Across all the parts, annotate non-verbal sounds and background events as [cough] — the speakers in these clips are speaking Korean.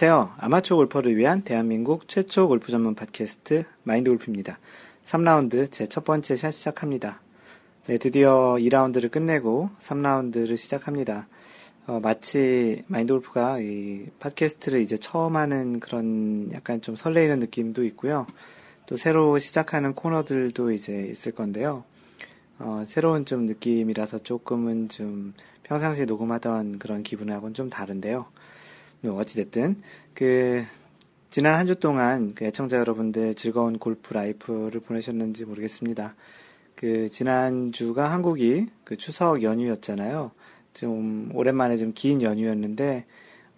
안녕하세요. 아마추어 골퍼를 위한 대한민국 최초 골프 전문 팟캐스트 마인드 골프입니다. 3라운드 제 첫 번째 샷 시작합니다. 네, 드디어 2라운드를 끝내고 3라운드를 시작합니다. 어, 마치 마인드 골프가 이 팟캐스트를 이제 처음 하는 그런 약간 좀 설레이는 느낌도 있고요. 또 새로 시작하는 코너들도 이제 있을 건데요. 어, 새로운 좀 느낌이라서 조금은 좀 평상시에 녹음하던 그런 기분하고는 좀 다른데요. 뭐 어찌됐든, 그, 지난 한 주 동안 그 애청자 여러분들 즐거운 골프 라이프를 보내셨는지 모르겠습니다. 그, 지난주가 한국이 그 추석 연휴였잖아요. 좀 오랜만에 좀 긴 연휴였는데,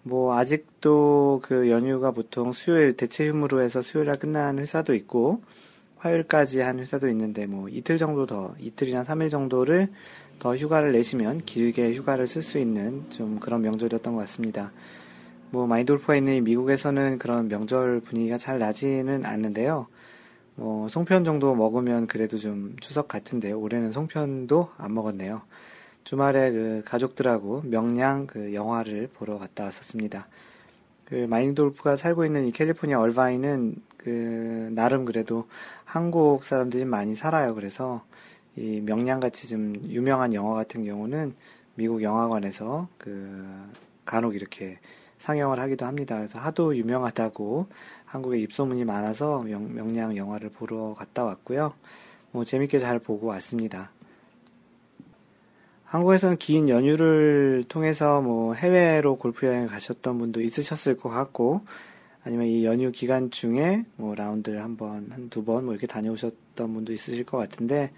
뭐, 아직도 그 연휴가 보통 수요일 대체 휴무로 해서 수요일날 끝나는 회사도 있고, 화요일까지 한 회사도 있는데, 뭐, 이틀 정도 더, 이틀이나 3일 정도를 더 휴가를 내시면 길게 휴가를 쓸 수 있는 좀 그런 명절이었던 것 같습니다. 뭐 마인드 골프가 있는 미국에서는 그런 명절 분위기가 잘 나지는 않는데요. 뭐 송편 정도 먹으면 그래도 좀 추석 같은데 올해는 송편도 안 먹었네요. 주말에 그 가족들하고 명량 그 영화를 보러 갔다 왔었습니다. 그 마인드 골프가 살고 있는 이 캘리포니아 얼바인은 그 나름 그래도 한국 사람들이 많이 살아요. 그래서 이 명량같이 좀 유명한 영화 같은 경우는 미국 영화관에서 그 간혹 이렇게 상영을 하기도 합니다. 그래서 하도 유명하다고 한국에 입소문이 많아서 명, 명량 영화를 보러 갔다 왔고요. 뭐 재밌게 잘 보고 왔습니다. 한국에서는 긴 연휴를 통해서 뭐 해외로 골프 여행을 가셨던 분도 있으셨을 것 같고 아니면 이 연휴 기간 중에 뭐 라운드를 한 번, 한 두 번 뭐 이렇게 다녀오셨던 분도 있으실 것 같은데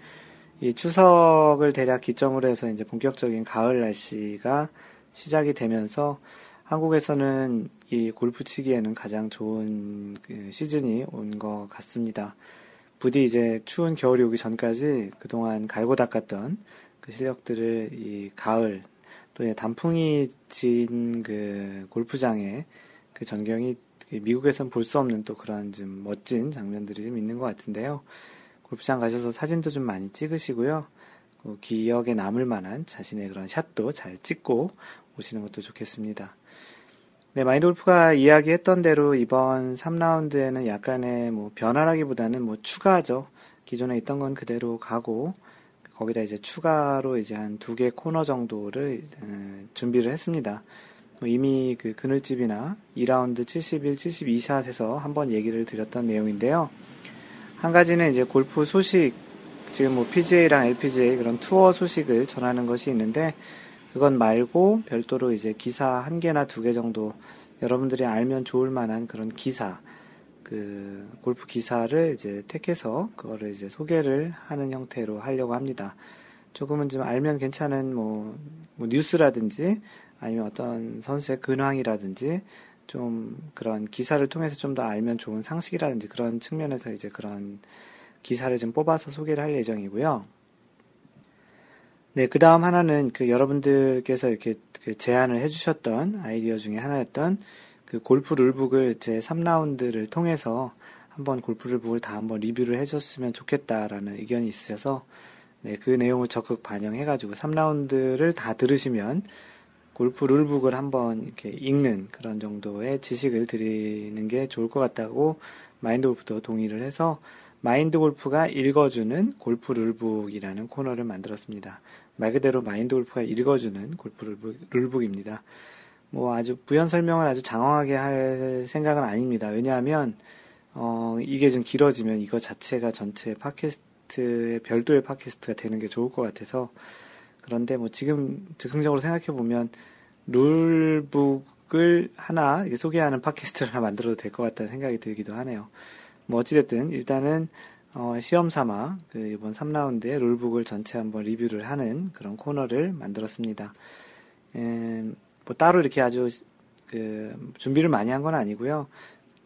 이 추석을 대략 기점으로 해서 이제 본격적인 가을 날씨가 시작이 되면서 한국에서는 이 골프 치기에는 가장 좋은 그 시즌이 온 것 같습니다. 부디 이제 추운 겨울이 오기 전까지 그동안 갈고 닦았던 그 실력들을 이 가을 또 단풍이 진 그 골프장의 그 전경이 미국에선 볼 수 없는 또 그런 좀 멋진 장면들이 좀 있는 것 같은데요. 골프장 가셔서 사진도 좀 많이 찍으시고요. 그 기억에 남을 만한 자신의 그런 샷도 잘 찍고 오시는 것도 좋겠습니다. 네, 마인드 골프가 이야기했던 대로 이번 3라운드에는 약간의 뭐 변화라기보다는 뭐 추가죠. 기존에 있던 건 그대로 가고 거기다 이제 추가로 이제 한 두 개 코너 정도를 준비를 했습니다. 뭐 이미 그 그늘집이나 2라운드 71, 72샷에서 한번 얘기를 드렸던 내용인데요. 한 가지는 이제 골프 소식, 지금 뭐 PGA랑 LPGA 그런 투어 소식을 전하는 것이 있는데 그건 말고 별도로 이제 기사 한 개나 두 개 정도 여러분들이 알면 좋을 만한 그런 기사, 그 골프 기사를 이제 택해서 그거를 이제 소개를 하는 형태로 하려고 합니다. 조금은 좀 알면 괜찮은 뭐, 뭐 뉴스라든지 아니면 어떤 선수의 근황이라든지 좀 그런 기사를 통해서 좀 더 알면 좋은 상식이라든지 그런 측면에서 이제 그런 기사를 좀 뽑아서 소개를 할 예정이고요. 네, 그 다음 하나는 그 여러분들께서 이렇게 그 제안을 해주셨던 아이디어 중에 하나였던 그 골프 룰북을 제 3라운드를 통해서 한번 골프 룰북을 다 한번 리뷰를 해줬으면 좋겠다라는 의견이 있으셔서 네, 그 내용을 적극 반영해가지고 3라운드를 다 들으시면 골프 룰북을 한번 이렇게 읽는 그런 정도의 지식을 드리는 게 좋을 것 같다고 마인드 골프도 동의를 해서 마인드 골프가 읽어주는 골프 룰북이라는 코너를 만들었습니다. 말 그대로 마인드 골프가 읽어주는 골프 룰북, 입니다 뭐 아주 부연 설명을 아주 장황하게 할 생각은 아닙니다. 왜냐하면 어, 이게 좀 길어지면 이거 자체가 전체 팟캐스트의 별도의 팟캐스트가 되는 게 좋을 것 같아서 그런데 뭐 지금 즉흥적으로 생각해 보면 룰북을 하나 소개하는 팟캐스트를 하나 만들어도 될 것 같다는 생각이 들기도 하네요. 뭐 어찌됐든 일단은 어, 시험 삼아 그 이번 3라운드의 룰북을 전체 한번 리뷰를 하는 그런 코너를 만들었습니다. 에, 뭐 따로 이렇게 아주 그 준비를 많이 한 건 아니고요.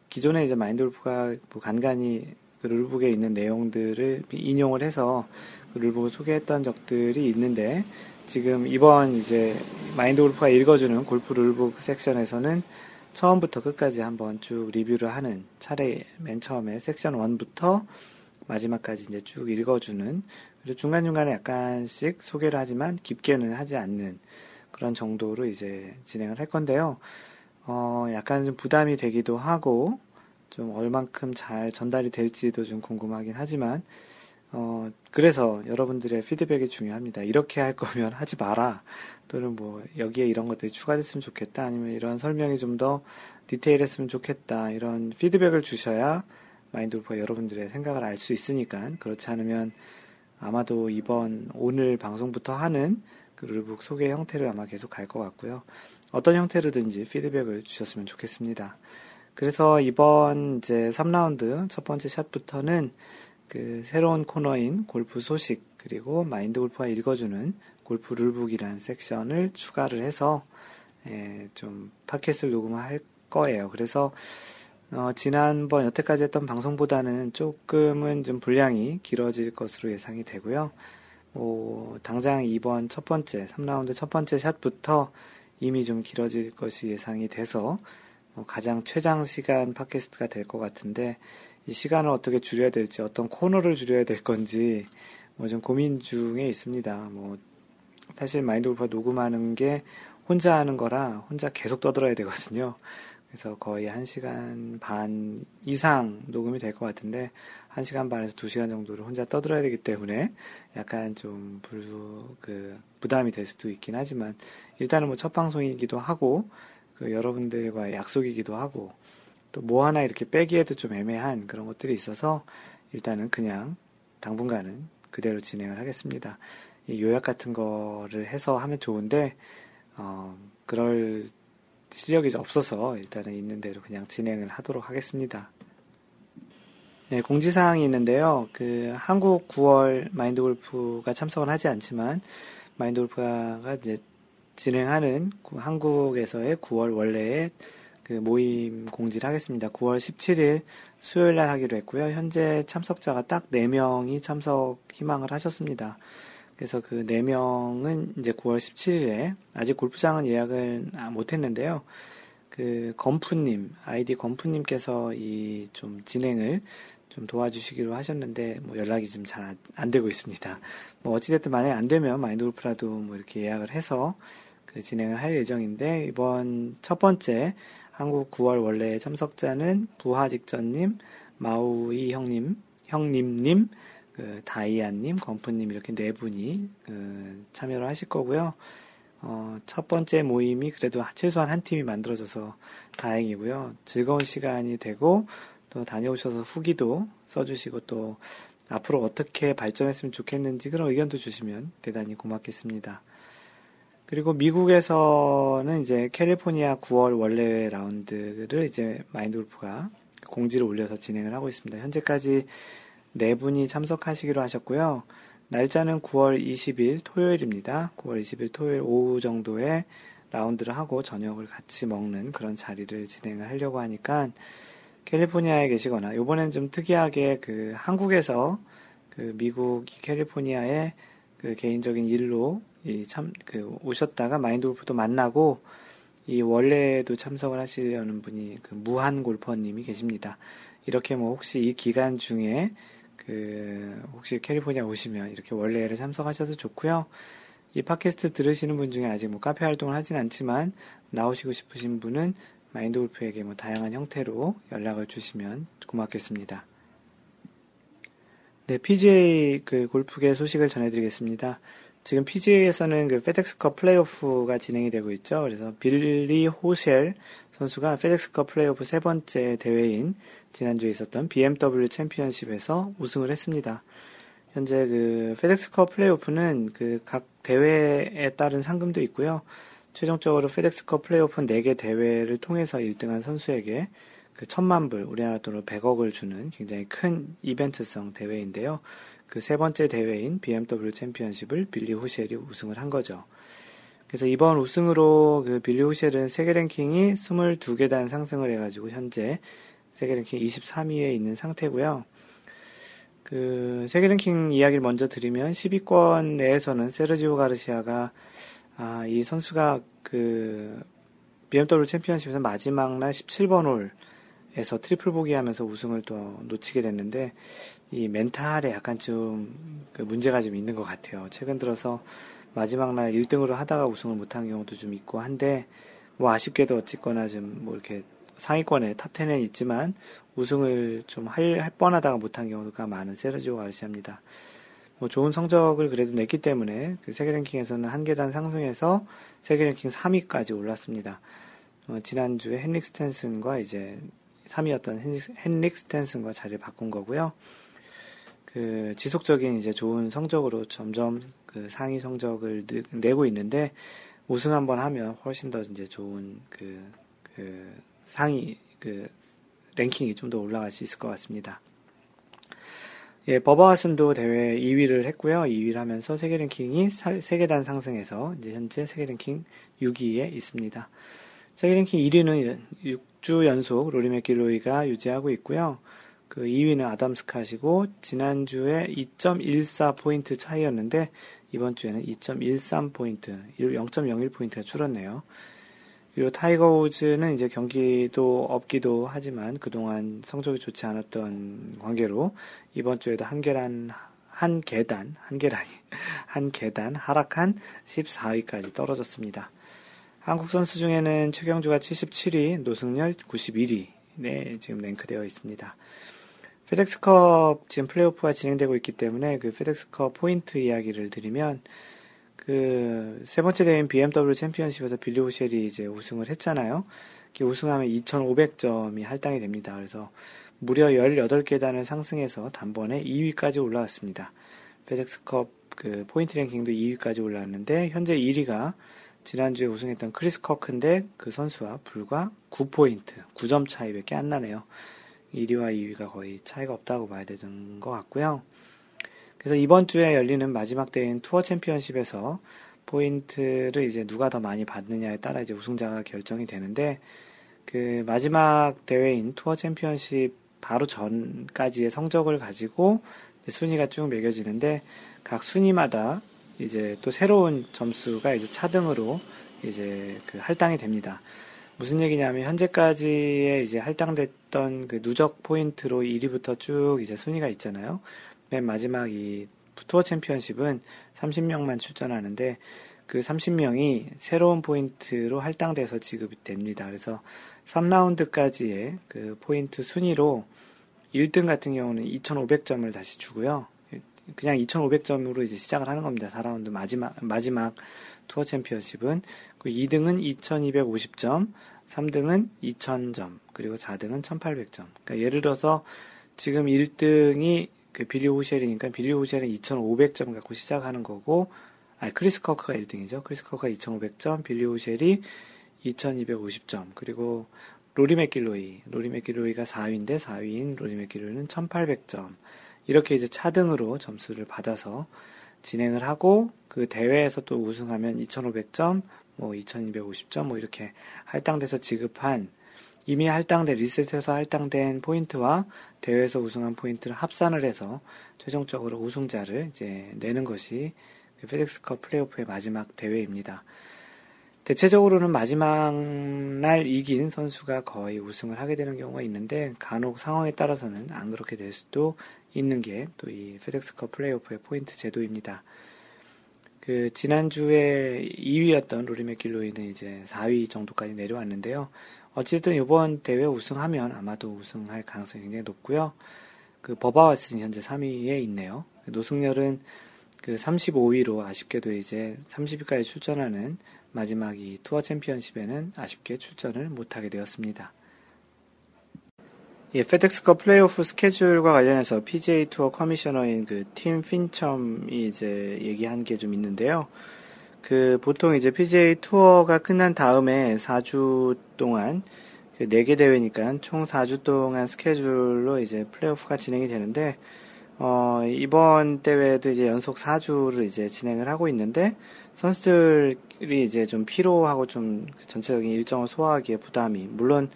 기존에 이제 마인드 골프가 뭐 간간히 그 룰북에 있는 내용들을 인용을 해서 그 룰북을 소개했던 적들이 있는데 지금 이번 이제 마인드 골프가 읽어주는 골프 룰북 섹션에서는 처음부터 끝까지 한번 쭉 리뷰를 하는 차례 맨 처음에 섹션 1부터 마지막까지 이제 쭉 읽어주는 중간중간에 약간씩 소개를 하지만 깊게는 하지 않는 그런 정도로 이제 진행을 할 건데요. 어, 약간 좀 부담이 되기도 하고, 좀 얼만큼 잘 전달이 될지도 좀 궁금하긴 하지만, 어, 그래서 여러분들의 피드백이 중요합니다. 이렇게 할 거면 하지 마라. 또는 뭐, 여기에 이런 것들이 추가됐으면 좋겠다. 아니면 이런 설명이 좀 더 디테일했으면 좋겠다. 이런 피드백을 주셔야 마인드골프가 여러분들의 생각을 알 수 있으니까. 그렇지 않으면 아마도 이번, 오늘 방송부터 하는 그 룰북 소개 형태로 아마 계속 갈 것 같고요. 어떤 형태로든지 피드백을 주셨으면 좋겠습니다. 그래서 이번 이제 3라운드 첫 번째 샷부터는 그 새로운 코너인 골프 소식 그리고 마인드 골프가 읽어주는 골프 룰북이라는 섹션을 추가를 해서 예, 좀 팟캐스트를 녹음할 거예요. 그래서 어, 지난번 여태까지 했던 방송보다는 조금은 좀 분량이 길어질 것으로 예상이 되고요. 뭐, 당장 이번 첫 번째, 3라운드 첫 번째 샷부터 이미 좀 길어질 것이 예상이 돼서 뭐 가장 최장 시간 팟캐스트가 될 것 같은데 이 시간을 어떻게 줄여야 될지 어떤 코너를 줄여야 될 건지 뭐 좀 고민 중에 있습니다. 뭐 사실 마인드 골프가 녹음하는 게 혼자 하는 거라 혼자 계속 떠들어야 되거든요. 그래서 거의 1시간 반 이상 녹음이 될 것 같은데 1시간 반에서 2시간 정도를 혼자 떠들어야 되기 때문에 약간 좀 불, 그, 부담이 될 수도 있긴 하지만 일단은 뭐 첫 방송이기도 하고 그 여러분들과의 약속이기도 하고 또 뭐 하나 이렇게 빼기에도 좀 애매한 그런 것들이 있어서 일단은 그냥 당분간은 그대로 진행을 하겠습니다. 요약 같은 거를 해서 하면 좋은데 어, 그럴 실력이 없어서 일단은 있는 대로 그냥 진행을 하도록 하겠습니다. 네, 공지사항이 있는데요. 그 한국 9월 마인드 골프가 참석을 하지 않지만 마인드 골프가 이제 진행하는 한국에서의 9월 원래의 그 모임 공지를 하겠습니다. 9월 17일 수요일 날 하기로 했고요. 현재 참석자가 딱 4명이 참석 희망을 하셨습니다. 그래서 그 4명은 이제 9월 17일에 아직 골프장은 예약을 아, 못 했는데요. 그 건푸님, 아이디 건푸님께서 이 좀 진행을 좀 도와주시기로 하셨는데 뭐 연락이 좀잘안 되고 있습니다. 뭐 어찌됐든 만약에 안 되면 마인드 골프라도 뭐 이렇게 예약을 해서 그 진행을 할 예정인데 이번 첫 번째 한국 9월 원래 참석자는 부하 직전님, 마우이 형님, 형님님, 그 다이아님, 건프님 이렇게 네 분이 그 참여를 하실 거고요. 어, 첫 번째 모임이 그래도 최소한 한 팀이 만들어져서 다행이고요. 즐거운 시간이 되고 또 다녀오셔서 후기도 써주시고 또 앞으로 어떻게 발전했으면 좋겠는지 그런 의견도 주시면 대단히 고맙겠습니다. 그리고 미국에서는 이제 캘리포니아 9월 원래 라운드를 이제 마인드 골프가 공지를 올려서 진행을 하고 있습니다. 현재까지 네 분이 참석하시기로 하셨고요. 날짜는 9월 20일 토요일입니다. 9월 20일 토요일 오후 정도에 라운드를 하고 저녁을 같이 먹는 그런 자리를 진행을 하려고 하니까 캘리포니아에 계시거나 요번엔 좀 특이하게 그 한국에서 그 미국 캘리포니아에 그 개인적인 일로 이 참 그 오셨다가 마인드 골프도 만나고 이 원래도 참석을 하시려는 분이 그 무한 골퍼님이 계십니다. 이렇게 뭐 혹시 이 기간 중에 그 혹시 캘리포니아 오시면 이렇게 원래를 참석하셔도 좋고요. 이 팟캐스트 들으시는 분 중에 아직 뭐 카페 활동을 하진 않지만 나오시고 싶으신 분은 마인드 골프에게 뭐 다양한 형태로 연락을 주시면 고맙겠습니다. 네, PGA 그 골프계 소식을 전해드리겠습니다. 지금 PGA에서는 그 페덱스컵 플레이오프가 진행이 되고 있죠. 그래서 빌리 호쉘 선수가 페덱스컵 플레이오프 세 번째 대회인 지난주에 있었던 BMW 챔피언십에서 우승을 했습니다. 현재 그 페덱스컵 플레이오프는 그 각 대회에 따른 상금도 있고요. 최종적으로 페덱스컵 플레이오프 4개 대회를 통해서 1등한 선수에게 그 천만 불, 우리나라 돈으로 100억을 주는 굉장히 큰 이벤트성 대회인데요. 그 세 번째 대회인 BMW 챔피언십을 빌리 호셸이 우승을 한 거죠. 그래서 이번 우승으로 그 빌리 호셸은 세계 랭킹이 22계단 상승을 해가지고 현재 세계 랭킹 23위에 있는 상태고요. 그 세계 랭킹 이야기를 먼저 드리면 10위권 내에서는 세르지오 가르시아가 아, 이 선수가 그 BMW 챔피언십에서 마지막 날 17번 홀 에서 트리플 보기 하면서 우승을 또 놓치게 됐는데 이 멘탈에 약간 좀 그 문제가 좀 있는 것 같아요. 최근 들어서 마지막 날 1등으로 하다가 우승을 못한 경우도 좀 있고 한데 뭐 아쉽게도 어쨌거나 좀 뭐 이렇게 상위권에 탑 10에 있지만 우승을 좀 할, 할 뻔하다가 못한 경우가 많은 세르지오 가르시아입니다. 뭐 좋은 성적을 그래도 냈기 때문에 그 세계 랭킹에서는 한 계단 상승해서 세계 랭킹 3위까지 올랐습니다. 어, 지난주에 헨릭 스탠슨과 이제 3위였던 헨릭, 스탠슨과 자리를 바꾼 거고요. 그 지속적인 이제 좋은 성적으로 점점 그 상위 성적을 내고 있는데 우승 한번 하면 훨씬 더 이제 좋은 그, 그 상위 그 랭킹이 좀 더 올라갈 수 있을 것 같습니다. 예, 버바와슨도 대회 2위를 했고요. 2위를 하면서 세계 랭킹이 세계단 상승해서 이제 현재 세계 랭킹 6위에 있습니다. 세계 랭킹 1위는 6 주 연속 로리 맥 길로이가 유지하고 있고요. 그 2위는 아담 스캇이고 지난주에 2.14 포인트 차이였는데 이번 주에는 2.13 포인트, 0.01 포인트가 줄었네요. 그리고 타이거 우즈는 이제 경기도 없기도 하지만 그동안 성적이 좋지 않았던 관계로 이번 주에도 한 계단, 한 계단, 한 계단이, [laughs] 한 계단 하락한 14위까지 떨어졌습니다. 한국 선수 중에는 최경주가 77위, 노승열 91위, 네, 지금 랭크되어 있습니다. 페덱스컵 지금 플레이오프가 진행되고 있기 때문에 그 페덱스컵 포인트 이야기를 드리면 그 세 번째 대회인 BMW 챔피언십에서 빌리 호셸이 이제 우승을 했잖아요. 우승하면 2,500점이 할당이 됩니다. 그래서 무려 18계단을 상승해서 단번에 2위까지 올라왔습니다. 페덱스컵 그 포인트 랭킹도 2위까지 올라왔는데 현재 1위가 지난주에 우승했던 크리스 커크인데 그 선수와 불과 9포인트, 9점 차이밖에 안 나네요. 1위와 2위가 거의 차이가 없다고 봐야 되는 것 같고요. 그래서 이번 주에 열리는 마지막 대회인 투어 챔피언십에서 포인트를 이제 누가 더 많이 받느냐에 따라 이제 우승자가 결정이 되는데 그 마지막 대회인 투어 챔피언십 바로 전까지의 성적을 가지고 순위가 쭉 매겨지는데 각 순위마다 이제 또 새로운 점수가 이제 차등으로 이제 그 할당이 됩니다. 무슨 얘기냐면 현재까지의 이제 할당됐던 그 누적 포인트로 1위부터 쭉 이제 순위가 있잖아요. 맨 마지막 이 투어 챔피언십은 30명만 출전하는데 그 30명이 새로운 포인트로 할당돼서 지급됩니다. 그래서 3라운드까지의 그 포인트 순위로 1등 같은 경우는 2,500점을 다시 주고요. 그냥 2,500점으로 이제 시작을 하는 겁니다. 4라운드 마지막, 마지막 투어 챔피언십은. 그 2등은 2,250점, 3등은 2,000점, 그리고 4등은 1,800점. 그러니까 예를 들어서 지금 1등이 그 빌리 호셸이니까 빌리 호셸은 2,500점 갖고 시작하는 거고, 아, 크리스 커크가 1등이죠. 크리스 커크가 2,500점, 빌리 호셸이 2,250점, 그리고 로리 맥길로이, 로리 맥길로이가 4위인데 4위인 로리 맥길로이는 1,800점. 이렇게 이제 차등으로 점수를 받아서 진행을 하고 그 대회에서 또 우승하면 2,500점, 뭐 2,250점 뭐 이렇게 할당돼서 지급한 이미 할당된 리셋해서 할당된 포인트와 대회에서 우승한 포인트를 합산을 해서 최종적으로 우승자를 이제 내는 것이 그 페덱스컵 플레이오프의 마지막 대회입니다. 대체적으로는 마지막 날 이긴 선수가 거의 우승을 하게 되는 경우가 있는데 간혹 상황에 따라서는 안 그렇게 될 수도 있는 게 또 이 페덱스컵 플레이오프의 포인트 제도입니다. 그 지난주에 2위였던 로리 맥길로이는 이제 4위 정도까지 내려왔는데요. 어쨌든 이번 대회 우승하면 아마도 우승할 가능성이 굉장히 높고요. 그 버바와슨이 현재 3위에 있네요. 노승열은 그 35위로 아쉽게도 이제 30위까지 출전하는 마지막 이 투어 챔피언십에는 아쉽게 출전을 못하게 되었습니다. 예, 페덱스컵 플레이오프 스케줄과 관련해서 PGA 투어 커미셔너인 그 팀 핀첨이 이제 얘기한 게 좀 있는데요. 그 보통 이제 PGA 투어가 끝난 다음에 4주 동안 그 4개 대회니까 총 4주 동안 스케줄로 이제 플레이오프가 진행이 되는데 어, 이번 대회도 이제 연속 4주를 이제 진행을 하고 있는데 선수들이 이제 좀 피로하고 좀 전체적인 일정을 소화하기에 부담이 물론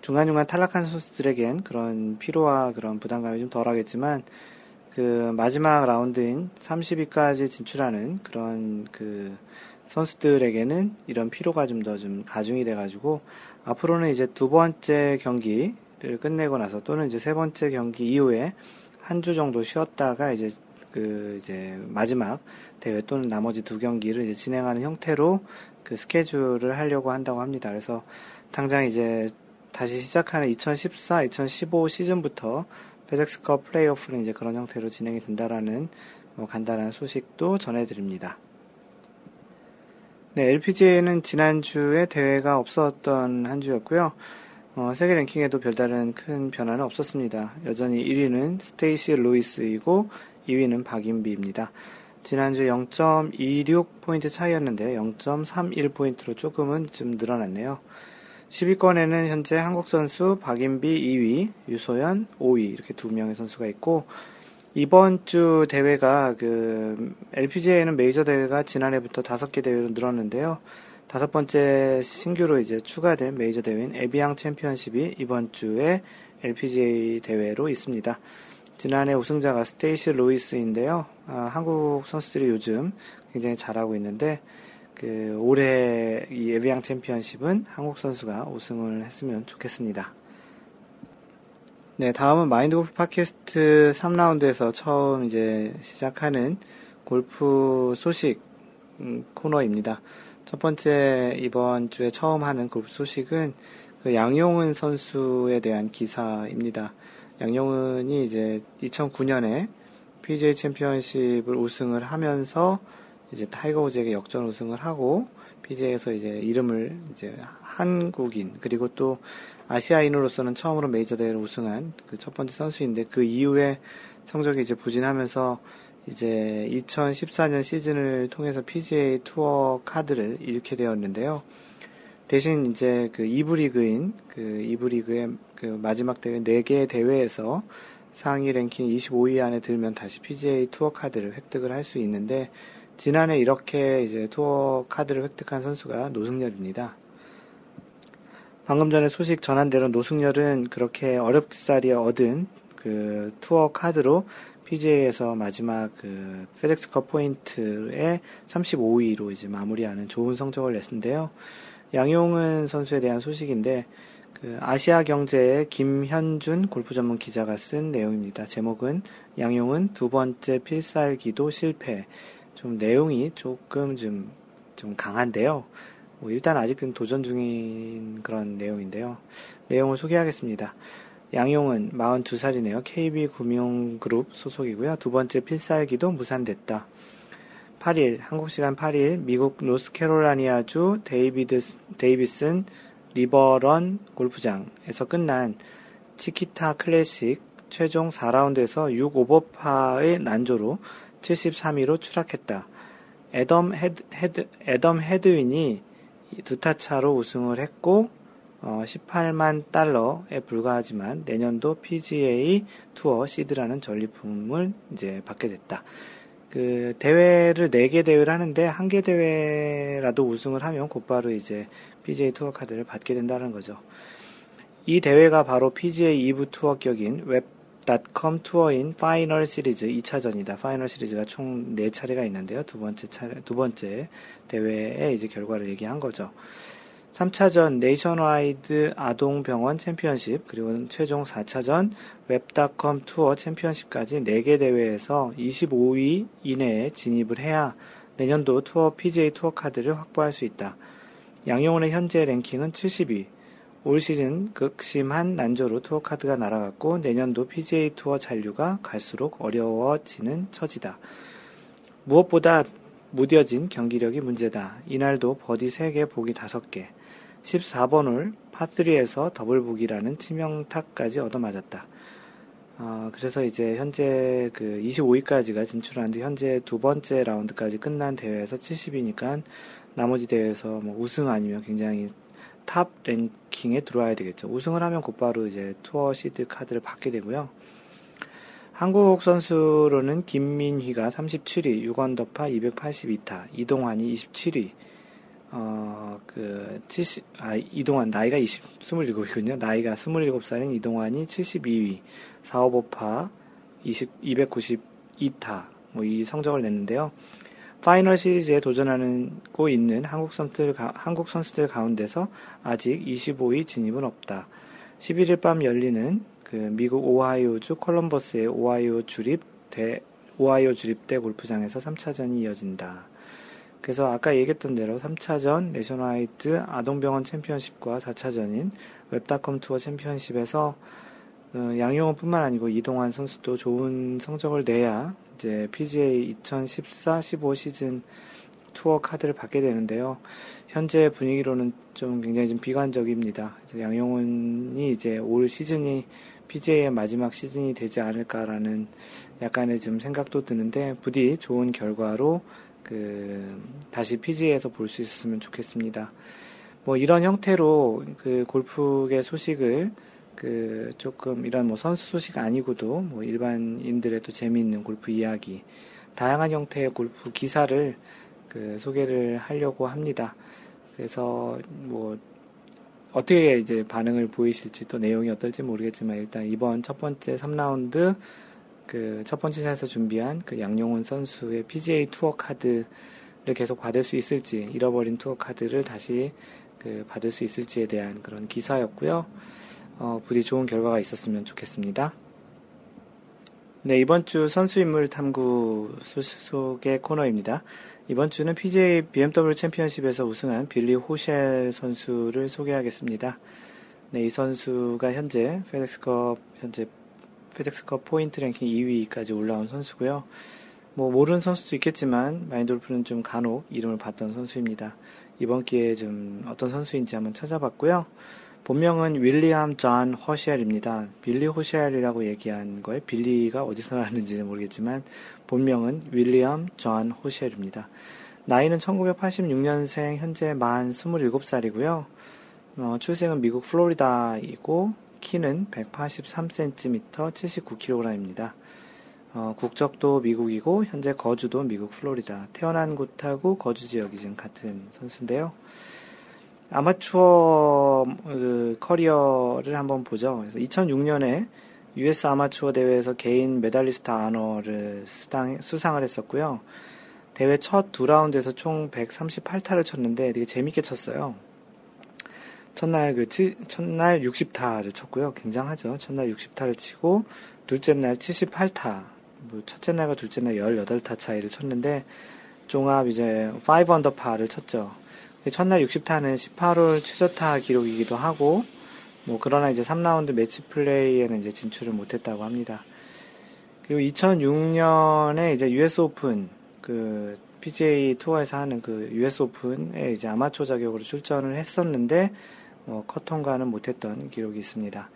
중간중간 탈락한 선수들에겐 그런 피로와 그런 부담감이 좀 덜하겠지만 그 마지막 라운드인 30위까지 진출하는 그런 그 선수들에게는 이런 피로가 좀 더좀 좀 가중이 돼가지고 앞으로는 이제 두 번째 경기를 끝내고 나서 또는 이제 세 번째 경기 이후에 한 주 정도 쉬었다가 이제 그 이제 마지막 대회 또는 나머지 두 경기를 이제 진행하는 형태로 그 스케줄을 하려고 한다고 합니다. 그래서 당장 이제 다시 시작하는 2014, 2015 시즌부터 페덱스컵 플레이오프는 이제 그런 형태로 진행이 된다라는 뭐 간단한 소식도 전해드립니다. 네, LPGA는 지난주에 대회가 없었던 한 주였고요. 어, 세계 랭킹에도 별다른 큰 변화는 없었습니다. 여전히 1위는 스테이시 루이스이고 2위는 박인비입니다. 지난주 0.26포인트 차이였는데 0.31포인트로 조금은 좀 늘어났네요. 10위권에는 현재 한국 선수 박인비 2위, 유소연 5위 이렇게 두 명의 선수가 있고 이번 주 대회가 그 LPGA는 메이저 대회가 지난해부터 다섯 개 대회로 늘었는데요. 다섯 번째 신규로 이제 추가된 메이저 대회인 에비앙 챔피언십이 이번 주에 LPGA 대회로 있습니다. 지난해 우승자가 스테이시 루이스인데요. 아, 한국 선수들이 요즘 굉장히 잘하고 있는데 그 올해 이 에비앙 챔피언십은 한국 선수가 우승을 했으면 좋겠습니다. 네, 다음은 마인드 골프 팟캐스트 3라운드에서 처음 이제 시작하는 골프 소식 음, 코너입니다. 첫 번째 이번 주에 처음 하는 골프 소식은 그 양용은 선수에 대한 기사입니다. 양용은이 이제 2009년에 PGA 챔피언십을 우승을 하면서 이제 타이거 우즈에게 역전 우승을 하고 PGA에서 이제 이름을 이제 한국인 그리고 또 아시아인으로서는 처음으로 메이저 대회를 우승한 그 첫 번째 선수인데 그 이후에 성적이 이제 부진하면서 이제 2014년 시즌을 통해서 PGA 투어 카드를 잃게 되었는데요. 대신 이제 그 2부 리그인 그 2부 리그의 그 마지막 대회 4개 대회에서 상위 랭킹 25위 안에 들면 다시 PGA 투어 카드를 획득을 할 수 있는데 지난해 이렇게 이제 투어 카드를 획득한 선수가 노승열입니다. 방금 전에 소식 전한 대로 노승열은 그렇게 어렵사리 얻은 그 투어 카드로 PGA에서 마지막 그 페덱스컵 포인트에 35위로 이제 마무리하는 좋은 성적을 냈는데요. 양용은 선수에 대한 소식인데 그 아시아 경제의 김현준 골프 전문 기자가 쓴 내용입니다. 제목은 양용은 두 번째 필살기도 실패. 좀 내용이 조금 좀, 좀 강한데요. 뭐 일단 아직은 도전 중인 그런 내용인데요. 내용을 소개하겠습니다. 양용은 42살이네요. KB금융그룹 소속이고요. 두 번째 필살기도 무산됐다. 8일, 한국 시간 8일, 미국 노스캐롤라이나주 데이비드, 데이비슨 리버런 골프장에서 끝난 치키타 클래식 최종 4라운드에서 6오버파의 난조로 73위로 추락했다. 애덤 헤드, 헤드, 애덤 헤드윈이 두 타 차로 우승을 했고, 어, 18만 달러에 불과하지만 내년도 PGA 투어 시드라는 전리품을 이제 받게 됐다. 그 대회를 4개 대회를 하는데 한 개 대회라도 우승을 하면 곧바로 이제 PGA 투어 카드를 받게 된다는 거죠. 이 대회가 바로 PGA 2부 투어 격인 웹 닷컴 투어인 파이널 시리즈 2차전이다. 파이널 시리즈가 총 4차례가 있는데요. 두 번째 차례, 두 번째 대회의 이제 결과를 얘기한 거죠. 3차전 네이션와이드 아동병원 챔피언십, 그리고 최종 4차전 웹닷컴 투어 챔피언십까지 4개 대회에서 25위 이내에 진입을 해야 내년도 투어 PGA 투어 카드를 확보할 수 있다. 양용은의 현재 랭킹은 70위, 올 시즌 극심한 난조로 투어 카드가 날아갔고 내년도 PGA 투어 잔류가 갈수록 어려워지는 처지다. 무엇보다 무뎌진 경기력이 문제다. 이날도 버디 3개, 보기 5개. 14번 홀 파3에서 더블 보기라는 치명타까지 얻어맞았다. 어, 그래서 이제 현재 그 25위까지가 진출하는데 현재 두 번째 라운드까지 끝난 대회에서 70위니까 나머지 대회에서 뭐 우승 아니면 굉장히 top 랭킹에 들어와야 되겠죠. 우승을 하면 곧바로 이제 투어 시드 카드를 받게 되고요. 한국 선수로는 김민휘가 37위, 6원더파 282타, 이동환이 27위, 어, 그, 70, 아, 이동환, 나이가 20, 27이군요. 나이가 27살인 이동환이 72위, 4오버파 20, 292타, 뭐 이 성적을 냈는데요. 파이널 시리즈에 도전하고 있는 한국 선수들, 한국 선수들 가운데서 아직 25위 진입은 없다. 11일 밤 열리는 그 미국 오하이오주 콜럼버스의 오하이오 주립 대, 오하이오 주립대 골프장에서 3차전이 이어진다. 그래서 아까 얘기했던 대로 3차전 네이션와이드 아동병원 챔피언십과 4차전인 웹닷컴 투어 챔피언십에서 어, 양용은뿐만 아니고 이동환 선수도 좋은 성적을 내야 이제 PGA 2014-15 시즌 투어 카드를 받게 되는데요. 현재 분위기로는 좀 굉장히 좀 비관적입니다. 양용훈이 이제 올 시즌이 PGA의 마지막 시즌이 되지 않을까라는 약간의 좀 생각도 드는데 부디 좋은 결과로 그 다시 PGA에서 볼 수 있었으면 좋겠습니다. 뭐 이런 형태로 그 골프계 소식을 그 조금 이런 뭐 선수 소식 아니고도 뭐 일반인들의 도 재미있는 골프 이야기, 다양한 형태의 골프 기사를 그 소개를 하려고 합니다. 그래서 뭐 어떻게 이제 반응을 보이실지 또 내용이 어떨지 모르겠지만 일단 이번 첫 번째 3라운드 그 첫 번째 차에서 준비한 그 양용훈 선수의 PGA 투어 카드를 계속 받을 수 있을지 잃어버린 투어 카드를 다시 그 받을 수 있을지에 대한 그런 기사였고요. 어, 부디 좋은 결과가 있었으면 좋겠습니다. 네, 이번 주 선수 인물 탐구 소개 코너입니다. 이번 주는 PGA BMW 챔피언십에서 우승한 빌리 호셸 선수를 소개하겠습니다. 네, 이 선수가 현재 페덱스컵 현재 페덱스컵 포인트 랭킹 2위까지 올라온 선수고요. 뭐 모르는 선수도 있겠지만 마인드골프는 좀 간혹 이름을 봤던 선수입니다. 이번 기회에 좀 어떤 선수인지 한번 찾아봤고요. 본명은 윌리엄 존 허쉘입니다. 빌리 호쉘이라고 얘기한 거에 빌리가 어디서 나왔는지는 모르겠지만 본명은 윌리엄 존 호쉘입니다. 나이는 1986년생 현재 만 27살이고요. 어, 출생은 미국 플로리다이고 키는 183cm 79kg입니다. 어, 국적도 미국이고 현재 거주도 미국 플로리다. 태어난 곳하고 거주 지역이 지금 같은 선수인데요. 아마추어 그 커리어를 한번 보죠. 그래서 2006년에 US 아마추어 대회에서 개인 medalist honor를 수상을 했었고요. 대회 첫 두 라운드에서 총 138타를 쳤는데 되게 재밌게 쳤어요. 첫날 그 치, 첫날 60타를 쳤고요. 굉장하죠. 첫날 60타를 치고 둘째 날 78타. 뭐 첫째 날과 둘째 날 18타 차이를 쳤는데 종합 이제 5 언더파를 쳤죠. 첫날 60타는 18홀 최저타 기록이기도 하고, 뭐, 그러나 이제 3라운드 매치 플레이에는 이제 진출을 못했다고 합니다. 그리고 2006년에 이제 US 오픈, 그, PGA 투어에서 하는 그 US 오픈에 이제 아마추어 자격으로 출전을 했었는데, 뭐, 컷 통과는 못했던 기록이 있습니다.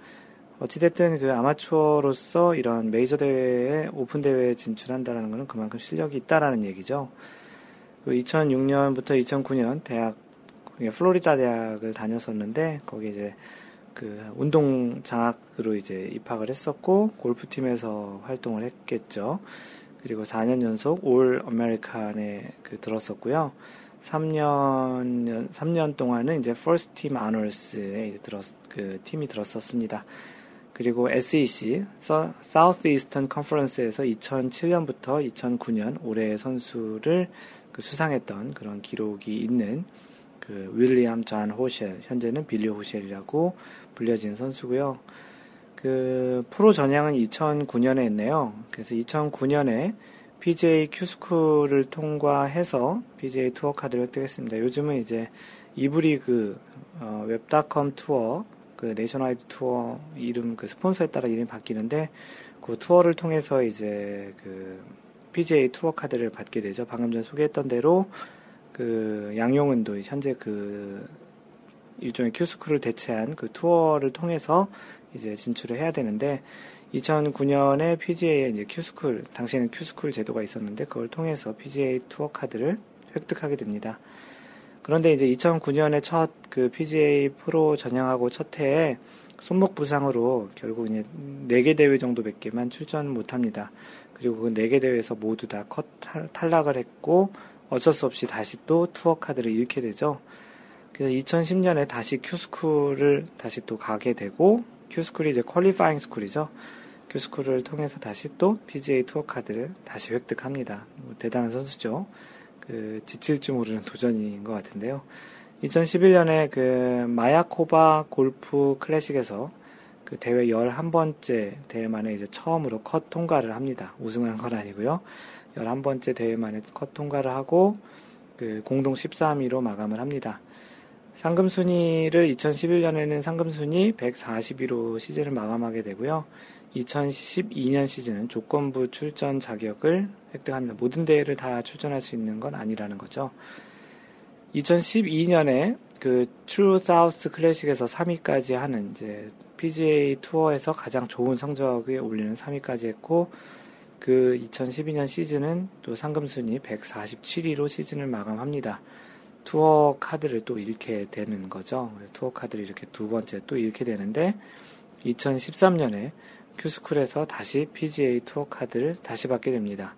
어찌됐든 그 아마추어로서 이런 메이저 대회에, 오픈 대회에 진출한다는 것은 그만큼 실력이 있다라는 얘기죠. 2006년부터 그 2009년 대학 플로리다 대학을 다녔었는데 거기 이제 그 운동 장학으로 이제 입학을 했었고 골프 팀에서 활동을 했겠죠. 그리고 4년 연속 All-American에 그 들었었고요. 3년 3년 동안은 이제 First Team Honors에 들었 그 팀이 들었었습니다. 그리고 SEC Southeastern Conference에서 2007년부터 2009년 올해 선수를 그 수상했던 그런 기록이 있는 그 윌리엄 존 호셸, 현재는 빌리 호셸이라고 불려진 선수고요. 그 프로 전향은 2009년에 했네요. 그래서 2009년에 PGA 큐스쿨을 통과해서 PGA 투어 카드를 획득했습니다. 요즘은 이제 이부 리그 어, 웹닷컴 투어 그 네이션와이드 투어 이름 그 스폰서에 따라 이름이 바뀌는데 그 투어를 통해서 이제 그 PGA 투어 카드를 받게 되죠. 방금 전에 소개했던 대로 그 양용은도 현재 그 일종의 큐스쿨을 대체한 그 투어를 통해서 이제 진출을 해야 되는데 2009년에 PGA에 이제 큐스쿨 당시에는 큐스쿨 제도가 있었는데 그걸 통해서 PGA 투어 카드를 획득하게 됩니다. 그런데 이제 2009년에 첫 그 PGA 프로 전향하고 첫 해에 손목 부상으로 결국 이제 4개 대회 정도밖에만 출전 못 합니다. 그리고 그 4개 대회에서 모두 다 컷, 탈락을 했고 어쩔 수 없이 다시 또 투어 카드를 잃게 되죠. 그래서 2010년에 다시 큐스쿨을 다시 또 가게 되고 큐스쿨이 이제 qualifying school이죠. 큐스쿨을 통해서 다시 또 PGA 투어 카드를 다시 획득합니다. 뭐 대단한 선수죠. 그 지칠 줄 모르는 도전인 것 같은데요. 2011년에 그 마야코바 골프 클래식에서 그 대회 11번째 대회 만에 이제 처음으로 컷 통과를 합니다. 우승한 건 아니고요. 11번째 대회 만에 컷 통과를 하고 그 공동 13위로 마감을 합니다. 상금 순위를 2011년에는 상금 순위 142로 시즌을 마감하게 되고요. 2012년 시즌은 조건부 출전 자격을 획득합니다. 모든 대회를 다 출전할 수 있는 건 아니라는 거죠. 2012년에 그 트루 사우스 클래식에서 3위까지 하는 이제 PGA 투어에서 가장 좋은 성적을 올리는 3위까지 했고 그 2012년 시즌은 또 상금 순위 147위로 시즌을 마감합니다. 투어 카드를 또 잃게 되는 거죠. 투어 카드를 이렇게 두 번째 또 잃게 되는데 2013년에 Q school에서 다시 PGA 투어 카드를 다시 받게 됩니다.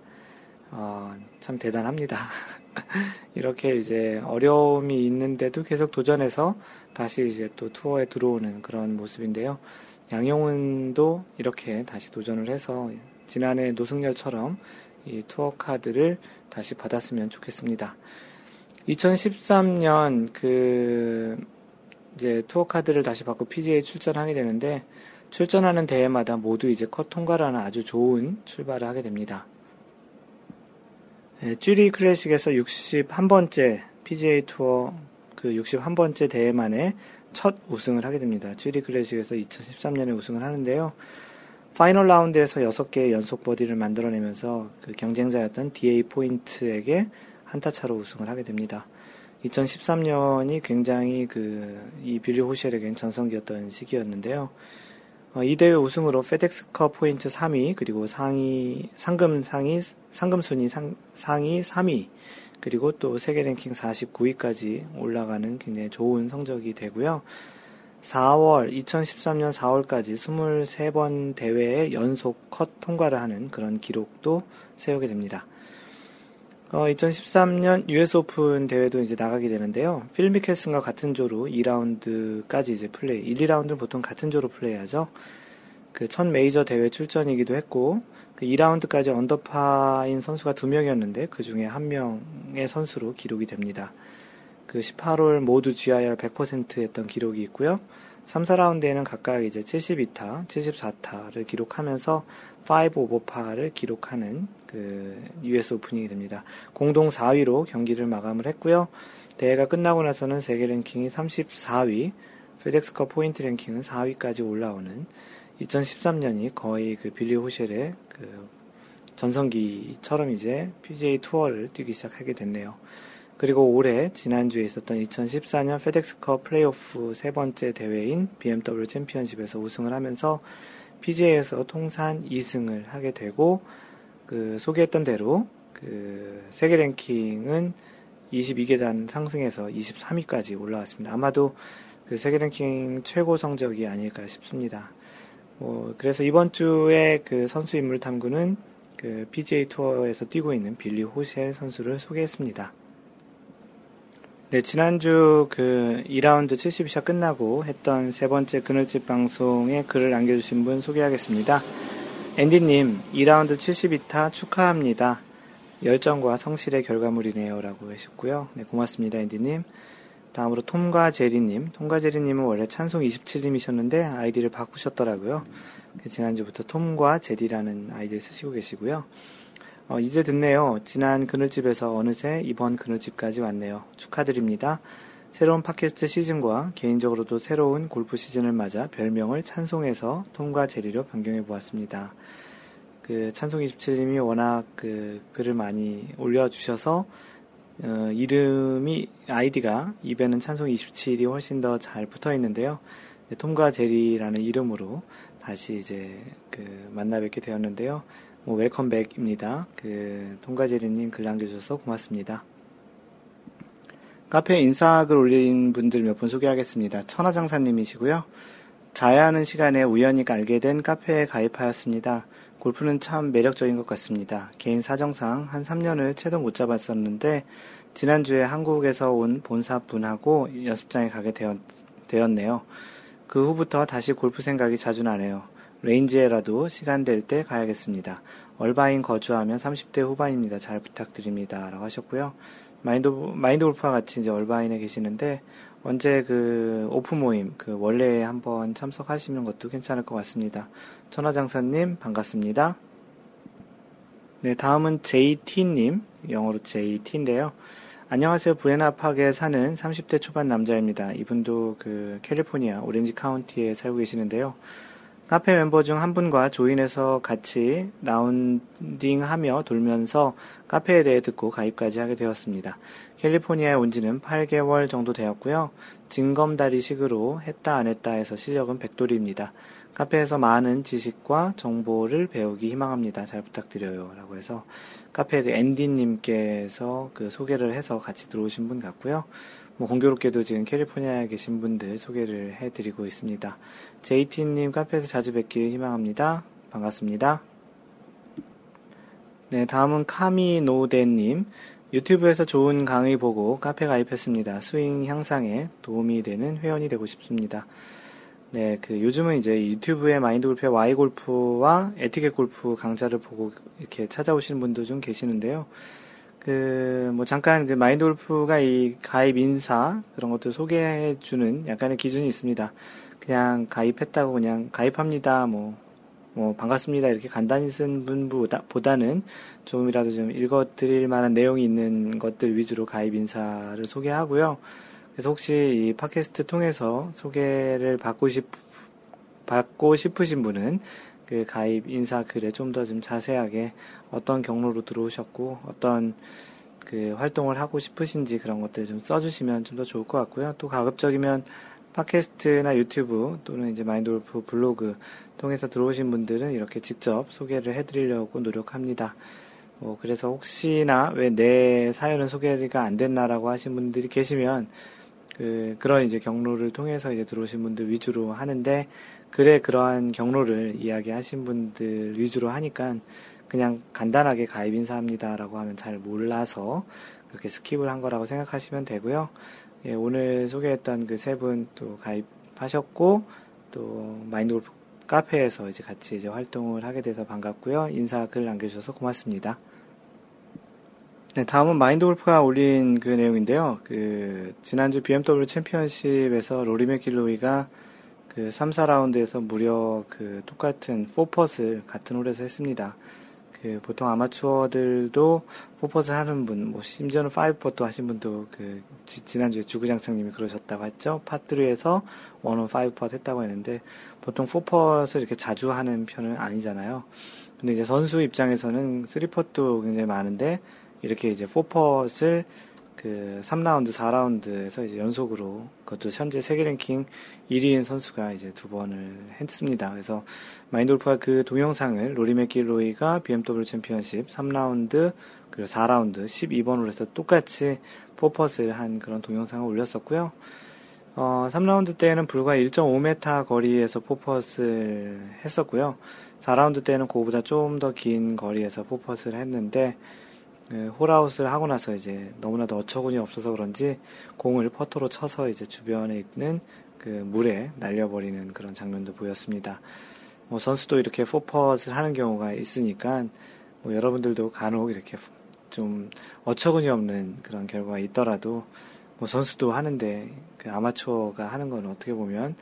어, 참 대단합니다. [laughs] 이렇게 이제 어려움이 있는데도 계속 도전해서 다시 이제 또 투어에 들어오는 그런 모습인데요. 양용은도 이렇게 다시 도전을 해서 지난해 노승열처럼 이 투어 카드를 다시 받았으면 좋겠습니다. 2013년 그 이제 투어 카드를 다시 받고 PGA 출전하게 되는데 출전하는 대회마다 모두 이제 컷 통과를 하는 아주 좋은 출발을 하게 됩니다. 네, 쭈리 클래식에서 61번째 PGA 투어 그 61번째 대회 만에 첫 우승을 하게 됩니다. 취리히 클래식에서 2013년에 우승을 하는데요. final round에서 6개의 연속 버디를 만들어내면서 그 경쟁자였던 DA 포인트에게 한타 차로 우승을 하게 됩니다. 2013년이 굉장히 그 이 빌리 호쉘에겐 전성기였던 시기였는데요. 어, 이 대회 우승으로 페덱스컵 포인트 3위, 그리고 상위, 상금 상위, 상금 순위 상, 상위 3위, 그리고 또 세계 랭킹 49위까지 올라가는 굉장히 좋은 성적이 되고요. 4월, 2013년 4월까지 23번 대회에 연속 컷 통과를 하는 그런 기록도 세우게 됩니다. 어, 2013년 US 오픈 대회도 이제 나가게 되는데요. 필 미켈슨과 같은 조로 2라운드까지 이제 플레이, 1, 2라운드는 보통 같은 조로 플레이하죠. 그 첫 메이저 대회 출전이기도 했고, 그 2라운드까지 언더파인 선수가 두 명이었는데, 그 중에 한 명의 선수로 기록이 됩니다. 그 18홀 모두 GIR 100% 했던 기록이 있고요. 3, 4라운드에는 각각 이제 72타, 74타를 기록하면서 5 오버파를 기록하는 그 US 오픈이 됩니다. 공동 4위로 경기를 마감을 했고요. 대회가 끝나고 나서는 세계 랭킹이 34위, 페덱스컵 포인트 랭킹은 4위까지 올라오는 2013년이 거의 그 빌리 호셸의 그 전성기처럼 이제 PGA 투어를 뛰기 시작하게 됐네요. 그리고 올해 지난주에 있었던 2014년 페덱스컵 플레이오프 세 번째 대회인 BMW 챔피언십에서 우승을 하면서 PGA에서 통산 2승을 하게 되고 그 소개했던 대로 그 세계 랭킹은 22계단 상승해서 23위까지 올라왔습니다. 아마도 그 세계 랭킹 최고 성적이 아닐까 싶습니다. 뭐 그래서 이번 주에 그 선수 인물 탐구는 그 PGA 투어에서 뛰고 있는 빌리 호셀 선수를 소개했습니다. 네, 지난주 그 2라운드 72샷 끝나고 했던 세 번째 그늘집 방송에 글을 남겨주신 분 소개하겠습니다. 앤디님, 2라운드 72타 축하합니다. 열정과 성실의 결과물이네요. 라고 하셨고요. 네, 고맙습니다, 앤디님. 다음으로 톰과 제리님. 톰과 제리님은 원래 찬송 27님이셨는데 아이디를 바꾸셨더라고요. 그 지난주부터 톰과 제리라는 아이디를 쓰시고 계시고요. 어, 이제 듣네요. 지난 그늘집에서 어느새 이번 그늘집까지 왔네요. 축하드립니다. 새로운 팟캐스트 시즌과 개인적으로도 새로운 골프 시즌을 맞아 별명을 찬송해서 톰과 제리로 변경해 보았습니다. 그 찬송 27님이 워낙 그 글을 많이 올려주셔서 어, 이름이 아이디가 입에는 찬송 27이 훨씬 더 잘 붙어 있는데요. 네, 톰과 제리라는 이름으로 다시 이제 그 만나 뵙게 되었는데요. 뭐 웰컴백입니다. 그 톰과 제리님 글 남겨주셔서 고맙습니다. 카페에 인사글 올린 분들 몇 분 소개하겠습니다. 천하장사님이시고요. 자야 하는 시간에 우연히 알게 된 카페에 가입하였습니다. 골프는 참 매력적인 것 같습니다. 개인 사정상 한 3년을 채도 못 잡았었는데 지난주에 한국에서 온 본사분하고 연습장에 가게 되었, 되었네요. 그 후부터 다시 골프 생각이 자주 나네요. range에라도 시간 될 때 가야겠습니다. 얼바인 거주하는 30대 후반입니다. 잘 부탁드립니다. 라고 하셨고요. 마인드, 마인드 골프와 같이 이제 얼바인에 계시는데, 언제 그 off 모임, 그 원래에 한번 참석하시는 것도 괜찮을 것 같습니다. 천하장사님, 반갑습니다. 네, 다음은 JT님, 영어로 JT인데요. 안녕하세요. 브레나팍에 사는 30대 초반 남자입니다. 이분도 그 캘리포니아 오렌지 카운티에 살고 계시는데요. 카페 멤버 중 한 분과 조인해서 같이 라운딩하며 돌면서 카페에 대해 듣고 가입까지 하게 되었습니다. 캘리포니아에 온 지는 8개월 정도 되었고요. 징검다리식으로 했다 안 했다 해서 실력은 백돌이입니다. 카페에서 많은 지식과 정보를 배우기 희망합니다. 잘 부탁드려요. 라고 해서 카페 그 앤디님께서 그 소개를 해서 같이 들어오신 분 같고요. 뭐 공교롭게도 지금 캘리포니아에 계신 분들 소개를 해드리고 있습니다. JT님 카페에서 자주 뵙길 희망합니다. 반갑습니다. 네, 다음은 카미노데님. 유튜브에서 좋은 강의 보고 카페 가입했습니다. 스윙 향상에 도움이 되는 회원이 되고 싶습니다. 네, 그 요즘은 이제 유튜브에 마인드 골프의 Y 골프와 에티켓 골프 강좌를 보고 이렇게 찾아오시는 분도 좀 계시는데요. 그, 뭐, 잠깐, 그, 마인드 골프가 이 가입 인사, 그런 것들 소개해주는 약간의 기준이 있습니다. 그냥 가입했다고 그냥 가입합니다, 뭐, 뭐, 반갑습니다. 이렇게 간단히 쓴 분보다는 조금이라도 좀 읽어드릴 만한 내용이 있는 것들 위주로 가입 인사를 소개하고요. 그래서 혹시 이 팟캐스트 통해서 소개를 받고 싶, 받고 싶으신 분은 그 가입 인사 글에 좀 더 좀 자세하게 어떤 경로로 들어오셨고 어떤 그 활동을 하고 싶으신지 그런 것들 좀 써주시면 좀 더 좋을 것 같고요. 또 가급적이면 팟캐스트나 유튜브 또는 이제 마인드골프 블로그 통해서 들어오신 분들은 이렇게 직접 소개를 해드리려고 노력합니다. 뭐 그래서 혹시나 왜 내 사연은 소개가 안 됐나라고 하신 분들이 계시면 그 그런 이제 경로를 통해서 이제 들어오신 분들 위주로 하는데 그래 그러한 경로를 이야기하신 분들 위주로 하니까 그냥 간단하게 가입 인사합니다라고 하면 잘 몰라서 그렇게 skip을 한 거라고 생각하시면 되고요. 예, 오늘 소개했던 그 세 분 또 가입하셨고 또 마인드 골프 카페에서 이제 같이 이제 활동을 하게 돼서 반갑고요. 인사 글 남겨주셔서 고맙습니다. 네, 다음은 마인드 골프가 올린 그 내용인데요. 그, 지난주 BMW 챔피언십에서 로리 맥길로이가 그 3, 4라운드에서 무려 그 똑같은 4펫을 같은 홀에서 했습니다. 그 보통 아마추어들도 4펫을 하는 분, 뭐 심지어는 5펫도 하신 분도 그 지 난주에 주구장창님이 그러셨다고 했죠. 파3에서 원원 5펫 했다고 했는데 보통 4펫을 이렇게 자주 하는 편은 아니잖아요. 근데 이제 선수 입장에서는 3펫도 굉장히 많은데 이렇게 이제 4펫을 그 3라운드, 4라운드에서 이제 연속으로 그것도 현재 세계 랭킹 1위인 선수가 이제 두 번을 했습니다. 그래서 마인돌프가 그 동영상을 로리 맥길로이가 BMW 챔피언십 3라운드 그리고 4라운드 12번으로 해서 똑같이 4펫을 한 그런 동영상을 올렸었고요. 어, 3라운드 때는 불과 1.5m 거리에서 4펫을 했었고요. 4라운드 때는 그거보다 좀 더 긴 거리에서 4펫을 했는데 그 홀아웃을 하고 나서 이제 너무나도 어처구니 없어서 그런지 공을 퍼터로 쳐서 이제 주변에 있는 그 물에 날려버리는 그런 장면도 보였습니다. 뭐 선수도 이렇게 포퍼스를 하는 경우가 있으니까 뭐 여러분들도 간혹 이렇게 좀 어처구니 없는 그런 결과가 있더라도 뭐 선수도 하는데 그 아마추어가 하는 건 어떻게 보면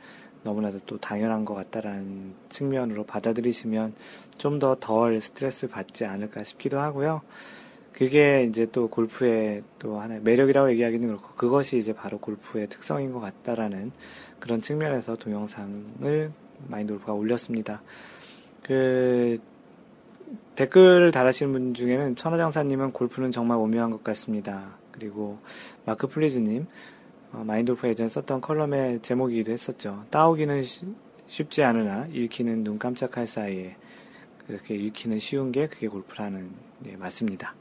너무나도 또 당연한 것 같다라는 측면으로 받아들이시면 좀 더 덜 스트레스 받지 않을까 싶기도 하고요. 그게 이제 또 골프의 또 하나의 매력이라고 얘기하기는 그렇고 그것이 이제 바로 골프의 특성인 것 같다라는 그런 측면에서 동영상을 마인드 골프가 올렸습니다. 그 댓글을 달아주시는 분 중에는 천하장사님은 골프는 정말 오묘한 것 같습니다. 그리고 마크 플리즈님 어, 마인드 골프 예전 썼던 컬럼의 제목이기도 했었죠. 따오기는 쉽지 않으나 잃기는 눈 깜짝할 사이에 그렇게 잃기는 쉬운 게 그게 골프라는 네, 맞습니다.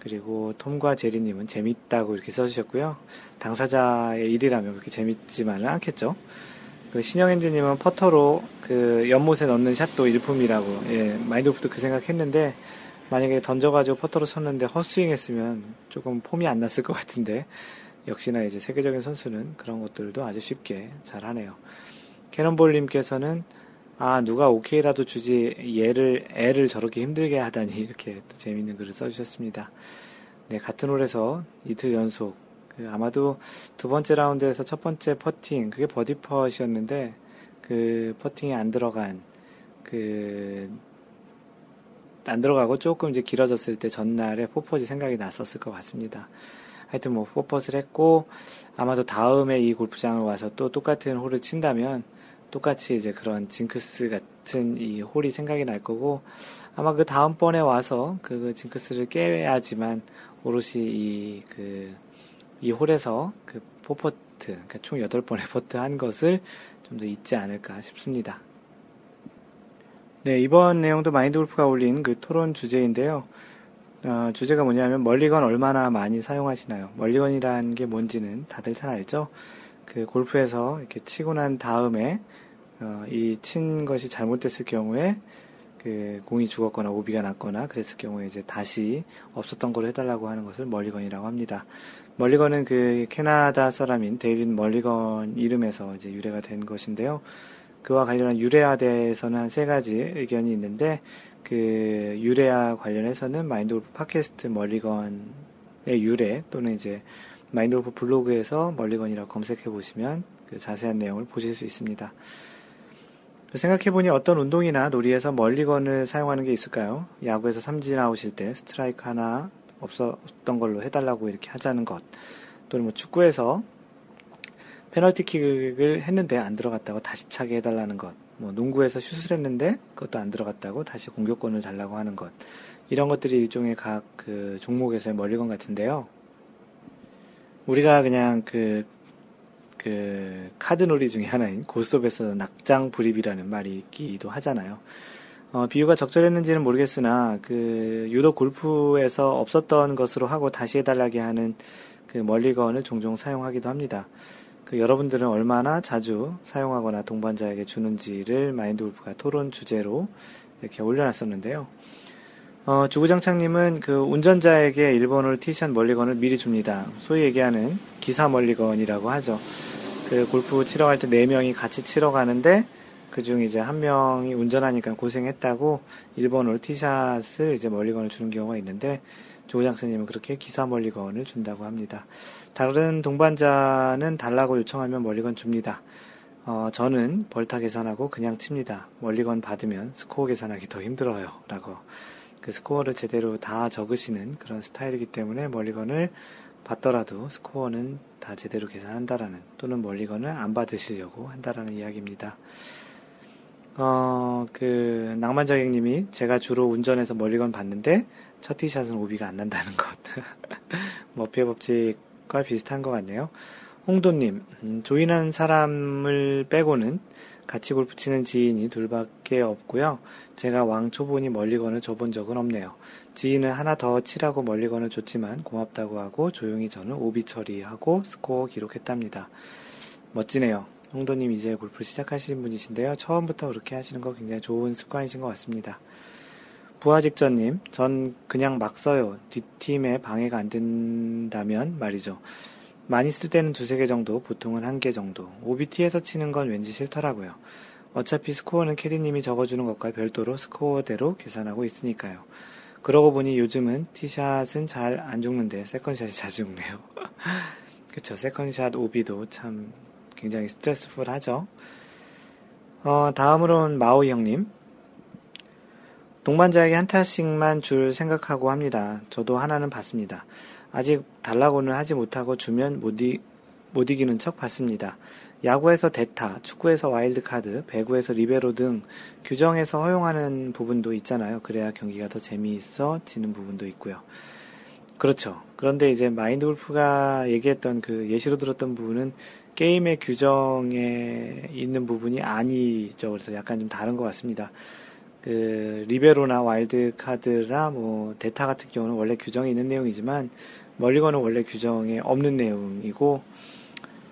그리고 톰과 제리님은 재밌다고 이렇게 써주셨고요. 당사자의 일이라면 그렇게 재밌지만은 않겠죠. 그 신영엔지님은 퍼터로 그 연못에 넣는 샷도 일품이라고 예, 마인드 골프도 그 생각했는데 만약에 던져가지고 퍼터로 쳤는데 헛스윙 했으면 조금 폼이 안 났을 것 같은데 역시나 이제 세계적인 선수는 그런 것들도 아주 쉽게 잘 하네요. 캐논볼님께서는 아, 누가 오케이라도 주지, 얘를, 애를 저렇게 힘들게 하다니, 이렇게 또 재밌는 글을 써주셨습니다. 네, 같은 홀에서 이틀 연속, 그 아마도 두 번째 라운드에서 첫 번째 퍼팅, 그게 버디 퍼트이었는데, 그 퍼팅이 안 들어간, 그, 안 들어가고 조금 이제 길어졌을 때 전날에 포퍼지 생각이 났었을 것 같습니다. 하여튼 뭐 포퍼스를 했고 아마도 다음에 이 골프장을 와서 또 똑같은 홀을 친다면 똑같이 이제 그런 징크스 같은 이 홀이 생각이 날 거고 아마 그 다음번에 와서 그 징크스를 깨야지만 오롯이 이 그 이 홀에서 그 four putt 그러니까 총 8번의 퍼트 한 것을 좀 더 잊지 않을까 싶습니다. 네, 이번 내용도 마인드 골프가 올린 그 토론 주제인데요. 어, 주제가 뭐냐면 멀리건 얼마나 많이 사용하시나요? 멀리건이라는 게 뭔지는 다들 잘 알죠? 그 골프에서 이렇게 치고 난 다음에 어, 이친 것이 잘못됐을 경우에 그 공이 죽었거나 오비가 났거나 그랬을 경우에 이제 다시 없었던 걸로 해달라고 하는 것을 멀리건이라고 합니다. 멀리건은 그 캐나다 사람인 데이빗 멀리건 이름에서 이제 유래가 된 것인데요. 그와 관련한 유래에 대해서는 한 세 가지 의견이 있는데 그 유래와 관련해서는 마인드 골프 팟캐스트 멀리건의 유래 또는 이제 마인드 골프 블로그에서 멀리건이라고 검색해 보시면 그 자세한 내용을 보실 수 있습니다. 생각해보니 어떤 운동이나 놀이에서 멀리건을 사용하는 게 있을까요? 야구에서 삼진 아웃일 때 스트라이크 하나 없었던 걸로 해달라고 이렇게 하자는 것. 또는 뭐 축구에서 페널티킥을 했는데 안 들어갔다고 다시 차게 해달라는 것. 뭐 농구에서 슛을 했는데 그것도 안 들어갔다고 다시 공격권을 달라고 하는 것. 이런 것들이 일종의 각 그 종목에서의 멀리건 같은데요. 우리가 그냥 그, 그 카드놀이 중에 하나인 고스톱에서 낙장 불입이라는 말이 있기도 하잖아요. 어, 비유가 적절했는지는 모르겠으나 그 유독 골프에서 없었던 것으로 하고 다시 해달라게 하는 그 멀리건을 종종 사용하기도 합니다. 그 여러분들은 얼마나 자주 사용하거나 동반자에게 주는지를 마인드 골프가 토론 주제로 이렇게 올려놨었는데요. 어, 주구장창님은 그 운전자에게 일본어를 티샷 멀리건을 미리 줍니다. 소위 얘기하는 기사 멀리건이라고 하죠. 그 골프 치러 갈 때 네 명이 같이 치러 가는데 그중 이제 한 명이 운전하니까 고생했다고 일본어로 티샷을 이제 멀리건을 주는 경우가 있는데 조장스님은 그렇게 기사 멀리건을 준다고 합니다. 다른 동반자는 달라고 요청하면 멀리건 줍니다. 어, 저는 벌타 계산하고 그냥 칩니다. 멀리건 받으면 스코어 계산하기 더 힘들어요. 라고. 그 스코어를 제대로 다 적으시는 그런 스타일이기 때문에 멀리건을 받더라도 스코어는 다 제대로 계산한다라는 또는 멀리건을 안 받으시려고 한다라는 이야기입니다. 어, 그, 낭만자객님이 제가 주로 운전해서 멀리건 봤는데, 첫 티샷은 오비가 안 난다는 것. [laughs] 머피의 법칙과 비슷한 것 같네요. 홍도님, 음, 조인한 사람을 빼고는 같이 골프 치는 지인이 둘밖에 없고요. 제가 왕 초보니 멀리건을 줘본 적은 없네요. 지인은 하나 더 치라고 멀리건을 줬지만 고맙다고 하고 조용히 저는 오비 처리하고 스코어 기록했답니다. 멋지네요. 홍도님 이제 골프 시작하시는 분이신데요. 처음부터 그렇게 하시는 거 굉장히 좋은 습관이신 것 같습니다. 부하직전님, 전 그냥 막 써요. 뒷팀에 방해가 안 된다면 말이죠. 많이 쓸 때는 두세 개 정도, 보통은 한 개 정도. OB tee에서 치는 건 왠지 싫더라고요. 어차피 스코어는 캐디님이 적어주는 것과 별도로 스코어대로 계산하고 있으니까요. 그러고 보니 요즘은 티샷은 잘 안 죽는데 second shot이 [laughs] 자주 죽네요. [laughs] 그쵸. second shot OB도 참 굉장히 스트레스풀 하죠. 어, 다음으로는 마오이 형님. 동반자에게 한 타씩만 줄 생각하고 합니다. 저도 하나는 받습니다. 아직 달라고는 하지 못하고 주면 못, 이, 못 이기는 척 받습니다. 야구에서 대타, 축구에서 와일드카드, 배구에서 리베로 등 규정에서 허용하는 부분도 있잖아요. 그래야 경기가 더 재미있어지는 부분도 있고요. 그렇죠. 그런데 이제 마인드 골프가 얘기했던 그 예시로 들었던 부분은 게임의 규정에 있는 부분이 아니죠. 그래서 약간 좀 다른 것 같습니다. 그 리베로나 와일드 카드나 뭐 대타 같은 경우는 원래 규정이 있는 내용이지만 멀리건은 원래 규정에 없는 내용이고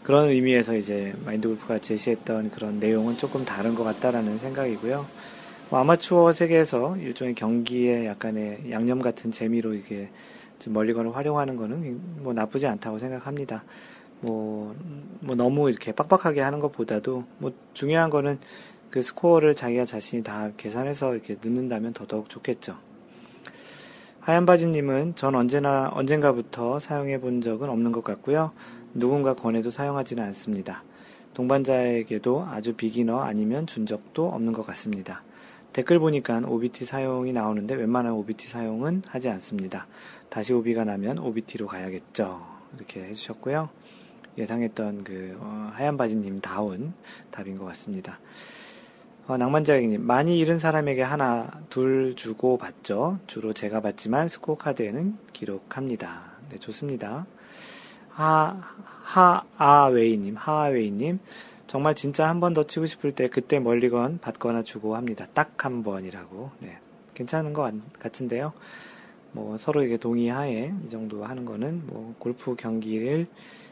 그런 의미에서 이제 마인드 골프가 제시했던 그런 내용은 조금 다른 것 같다라는 생각이고요. 뭐 아마추어 세계에서 일종의 경기에 약간의 양념 같은 재미로 이게 멀리건을 활용하는 거는 뭐 나쁘지 않다고 생각합니다. 뭐, 뭐 너무 이렇게 빡빡하게 하는 것보다도 뭐 중요한 거는 그 스코어를 자기가 자신이 다 계산해서 이렇게 넣는다면 더더욱 좋겠죠. 하얀 바지님은 전 언제나 언젠가부터 사용해 본 적은 없는 것 같고요. 누군가 권해도 사용하지는 않습니다. 동반자에게도 아주 비기너 아니면 준 적도 없는 것 같습니다. 댓글 보니까 OBT 사용이 나오는데 웬만한 OBT 사용은 하지 않습니다. 다시 OB가 나면 OBT로 가야겠죠. 이렇게 해주셨고요. 예상했던 그 어, 하얀 바지님 다운 답인 것 같습니다. 어, 낭만자객님 많이 잃은 사람에게 하나 둘 주고 받죠. 주로 제가 받지만 스코어 카드에는 기록합니다. 네 좋습니다. 하 하 아웨이님 하아웨이님 정말 진짜 한 번 더 치고 싶을 때 그때 멀리건 받거나 주고 합니다. 딱 한 번이라고. 네 괜찮은 것 같은데요. 뭐 서로에게 동의하에 이 정도 하는 거는 뭐 골프 경기를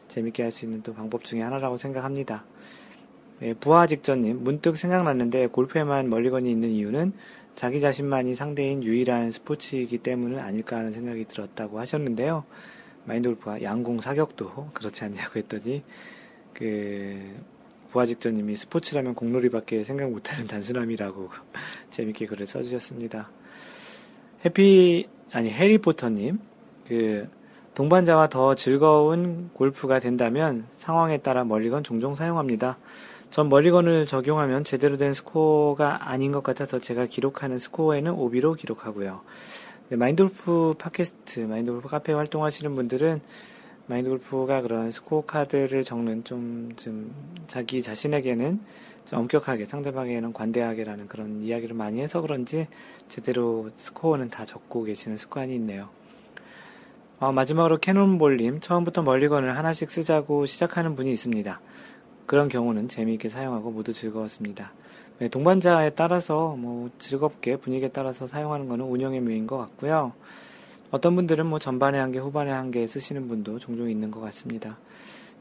재밌게 할 수 있는 또 방법 중에 하나라고 생각합니다. 예, 부하 직전님, 문득 생각났는데 골프에만 멀리건이 있는 이유는 자기 자신만이 상대인 유일한 스포츠이기 때문은 아닐까 하는 생각이 들었다고 하셨는데요. 마인드 골프가 양궁 사격도 그렇지 않냐고 했더니, 그, 부하 직전님이 스포츠라면 공놀이밖에 생각 못하는 단순함이라고 [laughs] 재밌게 글을 써주셨습니다. 해피, 아니, 해리포터님, 그, 동반자와 더 즐거운 골프가 된다면 상황에 따라 멀리건 종종 사용합니다. 전 멀리건을 적용하면 제대로 된 스코어가 아닌 것 같아서 제가 기록하는 스코어에는 오비로 기록하고요. 네, 마인드골프 팟캐스트, 마인드골프 카페 활동하시는 분들은 마인드골프가 그런 스코어 카드를 적는 좀, 좀 자기 자신에게는 좀 엄격하게 상대방에게는 관대하게라는 그런 이야기를 많이 해서 그런지 제대로 스코어는 다 적고 계시는 습관이 있네요. 어, 마지막으로 캐논볼님, 처음부터 멀리건을 하나씩 쓰자고 시작하는 분이 있습니다. 그런 경우는 재미있게 사용하고 모두 즐거웠습니다. 네, 동반자에 따라서 뭐 즐겁게 분위기에 따라서 사용하는 것은 운영의 묘인 것 같고요. 어떤 분들은 뭐 전반에 한 개, 후반에 한 개 쓰시는 분도 종종 있는 것 같습니다.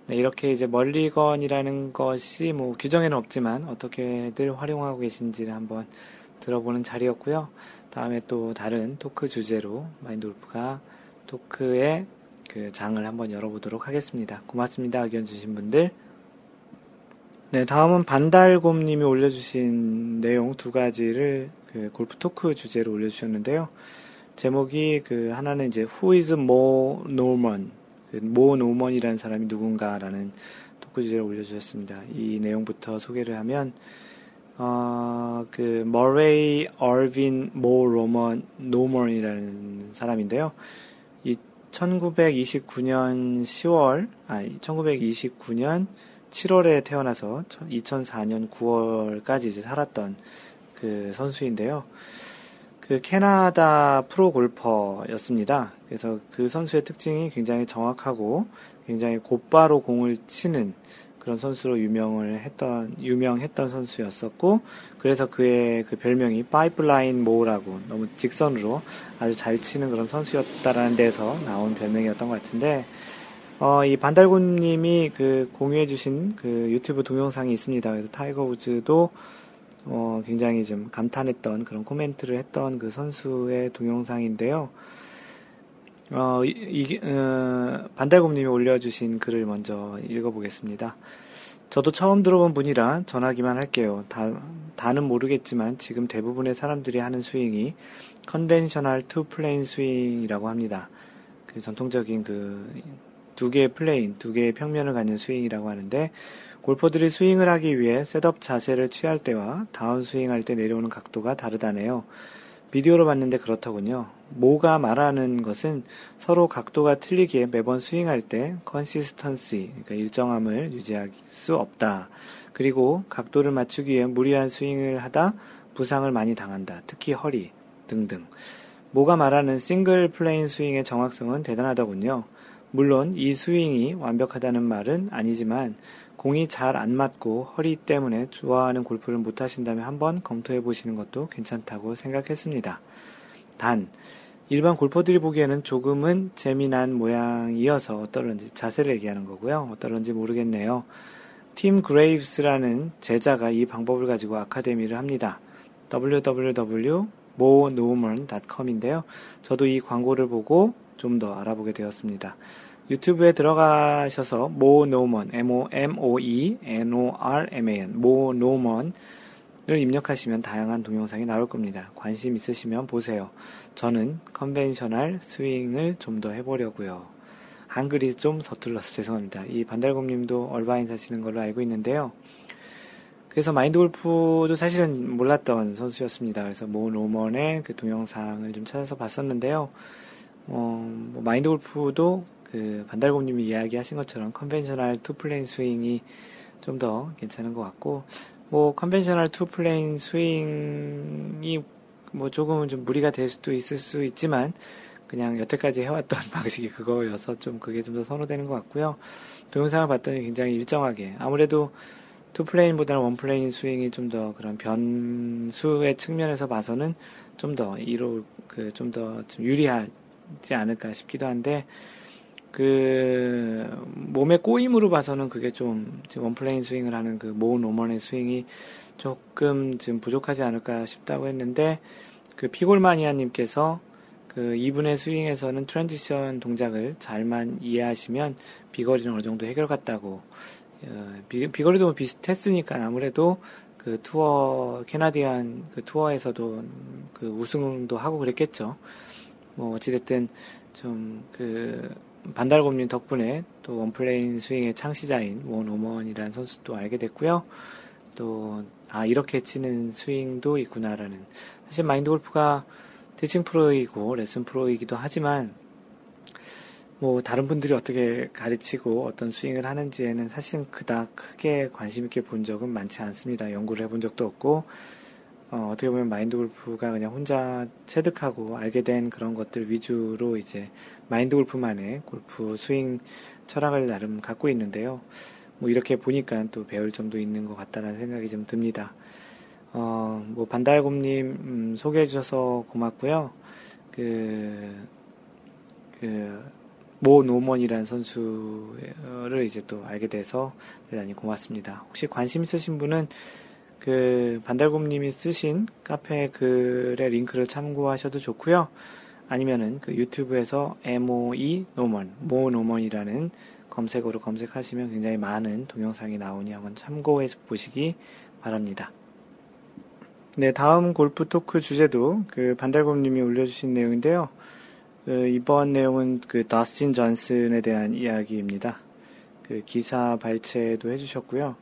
네, 이렇게 이제 멀리건이라는 것이 뭐 규정에는 없지만 어떻게들 활용하고 계신지를 한번 들어보는 자리였고요. 다음에 또 다른 토크 주제로 마인드 골프가 토크의 그 장을 한번 열어보도록 하겠습니다. 고맙습니다. 의견 주신 분들. 네, 다음은 반달곰님이 올려주신 내용 두 가지를 그 골프 토크 주제로 올려주셨는데요. 제목이 그 하나는 이제 Who is Moe Norman? 그 모 노먼이라는 사람이 누군가라는 토크 주제를 올려주셨습니다. 이 내용부터 소개를 하면 어, 그 머레이 얼빈 모 로먼 노먼이라는 사람인데요. 1929년 10월, 아니, 1929년 7월에 태어나서 2004년 9월까지 이제 살았던 그 선수인데요. 그 캐나다 프로 골퍼였습니다. 그래서 그 선수의 특징이 굉장히 정확하고 굉장히 곧바로 공을 치는 그런 선수로 유명을 했던 유명했던 선수였었고 그래서 그의 그 별명이 파이프라인 모라고 너무 직선으로 아주 잘 치는 그런 선수였다라는 데서 나온 별명이었던 것 같은데 어, 이 반달곰님이 그 공유해주신 그 유튜브 동영상이 있습니다. 그래서 타이거 우즈도 어, 굉장히 좀 감탄했던 그런 코멘트를 했던 그 선수의 동영상인데요. 어, 이, 어, 반달곰님이 올려주신 글을 먼저 읽어보겠습니다. 저도 처음 들어본 분이라 전하기만 할게요. 다, 다는 모르겠지만 지금 대부분의 사람들이 하는 스윙이 conventional two plane 스윙이라고 합니다. 그 전통적인 그 두 개의 plane, 두 개의 평면을 갖는 스윙이라고 하는데 골퍼들이 스윙을 하기 위해 setup 자세를 취할 때와 다운 스윙할 때 내려오는 각도가 다르다네요. 비디오로 봤는데 그렇더군요. 모가 말하는 것은 서로 각도가 틀리기에 매번 스윙할 때 consistency, 그러니까 일정함을 유지할 수 없다. 그리고 각도를 맞추기 위해 무리한 스윙을 하다 부상을 많이 당한다. 특히 허리 등등. 모가 말하는 single plane 스윙의 정확성은 대단하더군요. 물론 이 스윙이 완벽하다는 말은 아니지만 공이 잘 안 맞고 허리 때문에 좋아하는 골프를 못 하신다면 한번 검토해 보시는 것도 괜찮다고 생각했습니다. 단, 일반 골퍼들이 보기에는 조금은 재미난 모양이어서 어떨런지 자세를 얘기하는 거고요. 어떨런지 모르겠네요. 팀 그레이브스라는 제자가 이 방법을 가지고 아카데미를 합니다. www.moenorman.com인데요. 저도 이 광고를 보고 좀 더 알아보게 되었습니다. 유튜브에 들어가셔서 모 노먼 M-O-M-O-E-N-O-R-M-A-N 모 노먼을 입력하시면 다양한 동영상이 나올 겁니다. 관심 있으시면 보세요. 저는 conventional 스윙을 좀 더 해보려고요. 한글이 좀 서툴러서 죄송합니다. 이 반달곰님도 얼바인 사시는 걸로 알고 있는데요. 그래서 마인드 골프도 사실은 몰랐던 선수였습니다. 그래서 모 노먼의 그 동영상을 좀 찾아서 봤었는데요. 어, 뭐 마인드 골프도 그 반달곰님이 이야기하신 것처럼 conventional two plane 스윙이 좀 더 괜찮은 것 같고 뭐 conventional two plane 스윙이 뭐 조금은 좀 무리가 될 수도 있을 수 있지만 그냥 여태까지 해왔던 [laughs] 방식이 그거여서 좀 그게 좀 더 선호되는 것 같고요. 동영상을 봤더니 굉장히 일정하게 아무래도 two plane보다는 one plane 스윙이 좀 더 그런 변수의 측면에서 봐서는 좀 더 이로 그 좀더좀 유리 하지 않을까 싶기도 한데 그 몸의 꼬임으로 봐서는 그게 좀 지금 one plane 스윙을 하는 그 모 노먼의 스윙이 조금 지금 부족하지 않을까 싶다고 했는데 그 피골마니아님께서 그 이분의 스윙에서는 transition 동작을 잘만 이해하시면 비거리는 어느 정도 해결 같다고 어, 비, 비거리도 뭐 비슷했으니까 아무래도 그 투어 Canadian 그 투어에서도 그 우승도 하고 그랬겠죠. 뭐 어찌됐든 좀 그 반달곰님 덕분에 또 one plane 스윙의 창시자인 모 노먼이라는 선수도 알게 됐고요. 또 아 이렇게 치는 스윙도 있구나라는 사실 마인드 골프가 티칭 프로이고 레슨 프로이기도 하지만 뭐 다른 분들이 어떻게 가르치고 어떤 스윙을 하는지에는 사실은 그닥 크게 관심 있게 본 적은 많지 않습니다. 연구를 해본 적도 없고 어, 어떻게 보면 마인드 골프가 그냥 혼자 체득하고 알게 된 그런 것들 위주로 이제 마인드 골프만의 골프 스윙 철학을 나름 갖고 있는데요. 뭐 이렇게 보니까 또 배울 점도 있는 것 같다는 생각이 좀 듭니다. 어, 뭐, 반달곰님, 음, 소개해 주셔서 고맙고요. 그, 그, 모 노먼이라는 선수를 이제 또 알게 돼서 대단히 고맙습니다. 혹시 관심 있으신 분은 그 반달곰님이 쓰신 카페 글의 링크를 참고하셔도 좋고요. 아니면은 그 유튜브에서 MOE 노먼, 모 노먼이라는 검색어로 검색하시면 굉장히 많은 동영상이 나오니 한번 참고해 보시기 바랍니다. 네, 다음 골프 토크 주제도 그 반달곰님이 올려주신 내용인데요. 그 이번 내용은 그 다스틴 존슨에 대한 이야기입니다. 그 기사 발췌도 해주셨고요.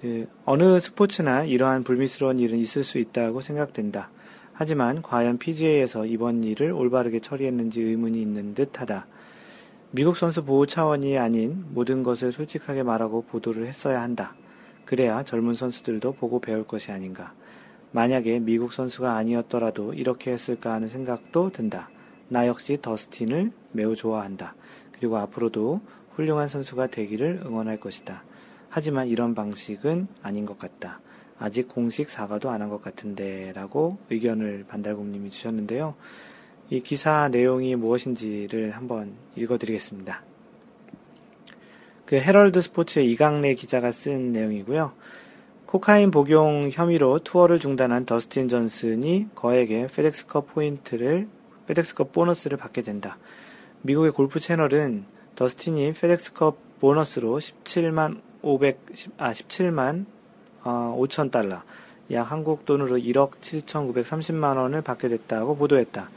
그 어느 스포츠나 이러한 불미스러운 일은 있을 수 있다고 생각된다. 하지만 과연 PGA에서 이번 일을 올바르게 처리했는지 의문이 있는 듯하다. 미국 선수 보호 차원이 아닌 모든 것을 솔직하게 말하고 보도를 했어야 한다. 그래야 젊은 선수들도 보고 배울 것이 아닌가. 만약에 미국 선수가 아니었더라도 이렇게 했을까 하는 생각도 든다. 나 역시 더스틴을 매우 좋아한다. 그리고 앞으로도 훌륭한 선수가 되기를 응원할 것이다. 하지만 이런 방식은 아닌 것 같다. 아직 공식 사과도 안 한 것 같은데 라고 의견을 반달곰님이 주셨는데요. 이 기사 내용이 무엇인지를 한번 읽어드리겠습니다. 그 헤럴드 스포츠의 이강래 기자가 쓴 내용이고요. 코카인 복용 혐의로 투어를 중단한 더스틴 존슨이 거액의 페덱스컵 포인트를 페덱스컵 보너스를 받게 된다. 미국의 골프 채널은 더스틴이 페덱스컵 보너스로 17만 500, 아, 17만 어, 5천 달러, 약 한국 돈으로 1억 7,930만 원을 받게 됐다고 보도했다.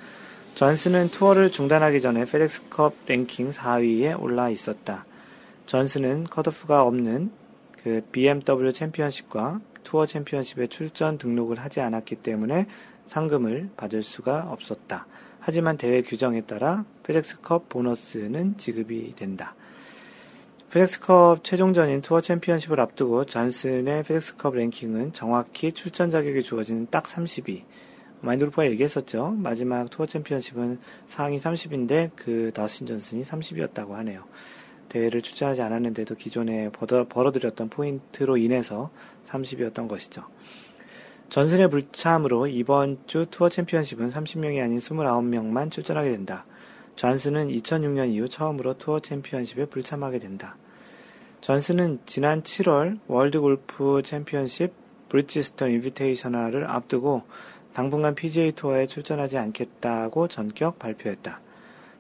존슨은 투어를 중단하기 전에 페덱스컵 랭킹 4위에 올라 있었다. 존슨은 컷오프가 없는 그 BMW 챔피언십과 투어 챔피언십에 출전 등록을 하지 않았기 때문에 상금을 받을 수가 없었다. 하지만 대회 규정에 따라 페덱스컵 보너스는 지급이 된다. 페덱스컵 최종전인 투어 챔피언십을 앞두고 존슨의 페덱스컵 랭킹은 정확히 출전 자격이 주어지는 딱 30위. 마인드 골프가 얘기했었죠. 마지막 투어 챔피언십은 상위 30인데 그 더스틴 존슨이 30이었다고 하네요. 대회를 출전하지 않았는데도 기존에 벌어 들였던 포인트로 인해서 30이었던 것이죠. 존슨의 불참으로 이번 주 투어 챔피언십은 30명이 아닌 29명만 출전하게 된다. 존슨은 2006년 이후 처음으로 투어 챔피언십에 불참하게 된다. 존슨은 지난 7월 월드 골프 챔피언십 브리지스턴 인비테이셔널을 앞두고 당분간 PGA 투어에 출전하지 않겠다고 전격 발표했다.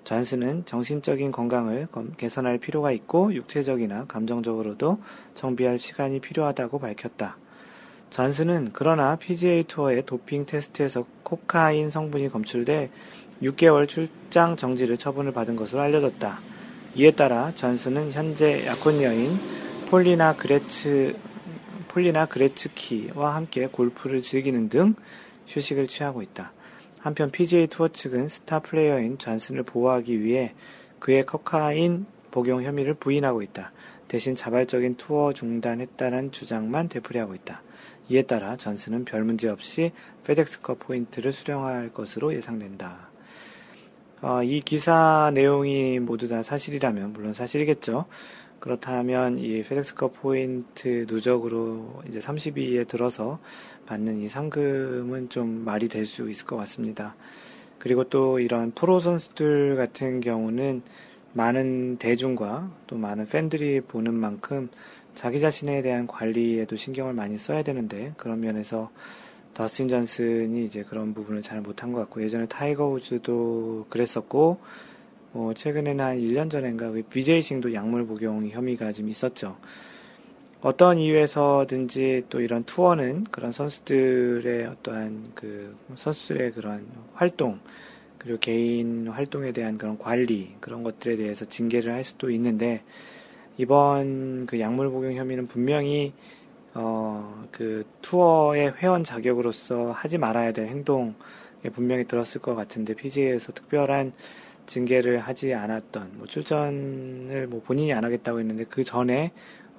존슨은 정신적인 건강을 개선할 필요가 있고 육체적이나 감정적으로도 정비할 시간이 필요하다고 밝혔다. 존슨은 그러나 PGA 투어의 도핑 테스트에서 코카인 성분이 검출돼 6개월 출장 정지를 처분을 받은 것으로 알려졌다. 이에 따라 존슨은 현재 약혼 여인 폴리나 그레츠 폴리나 그레츠키와 함께 골프를 즐기는 등 휴식을 취하고 있다. 한편 PGA 투어 측은 스타 플레이어인 존슨을 보호하기 위해 그의 코카인 복용 혐의를 부인하고 있다. 대신 자발적인 투어 중단했다는 주장만 되풀이하고 있다. 이에 따라 존슨은 별 문제 없이 페덱스컵 포인트를 수령할 것으로 예상된다. 어, 이 기사 내용이 모두 다 사실이라면 물론 사실이겠죠. 그렇다면 이 페덱스컵 포인트 누적으로 이제 30위에 들어서 받는 이 상금은 좀 말이 될 수 있을 것 같습니다. 그리고 또 이런 프로 선수들 같은 경우는 많은 대중과 또 많은 팬들이 보는 만큼 자기 자신에 대한 관리에도 신경을 많이 써야 되는데 그런 면에서 더스틴 존슨이 이제 그런 부분을 잘 못한 것 같고 예전에 타이거 우즈도 그랬었고 뭐 최근에는 한 1년 전인가 BJ 싱도 약물 복용 혐의가 좀 있었죠. 어떤 이유에서든지 또 이런 투어는 그런 선수들의 어떠한 그 선수들의 그런 활동 그리고 개인 활동에 대한 그런 관리 그런 것들에 대해서 징계를 할 수도 있는데 이번 그 약물 복용 혐의는 분명히 어, 그 투어의 회원 자격으로서 하지 말아야 될 행동에 분명히 들었을 것 같은데 PGA에서 특별한 징계를 하지 않았던 뭐 출전을 뭐 본인이 안 하겠다고 했는데 그 전에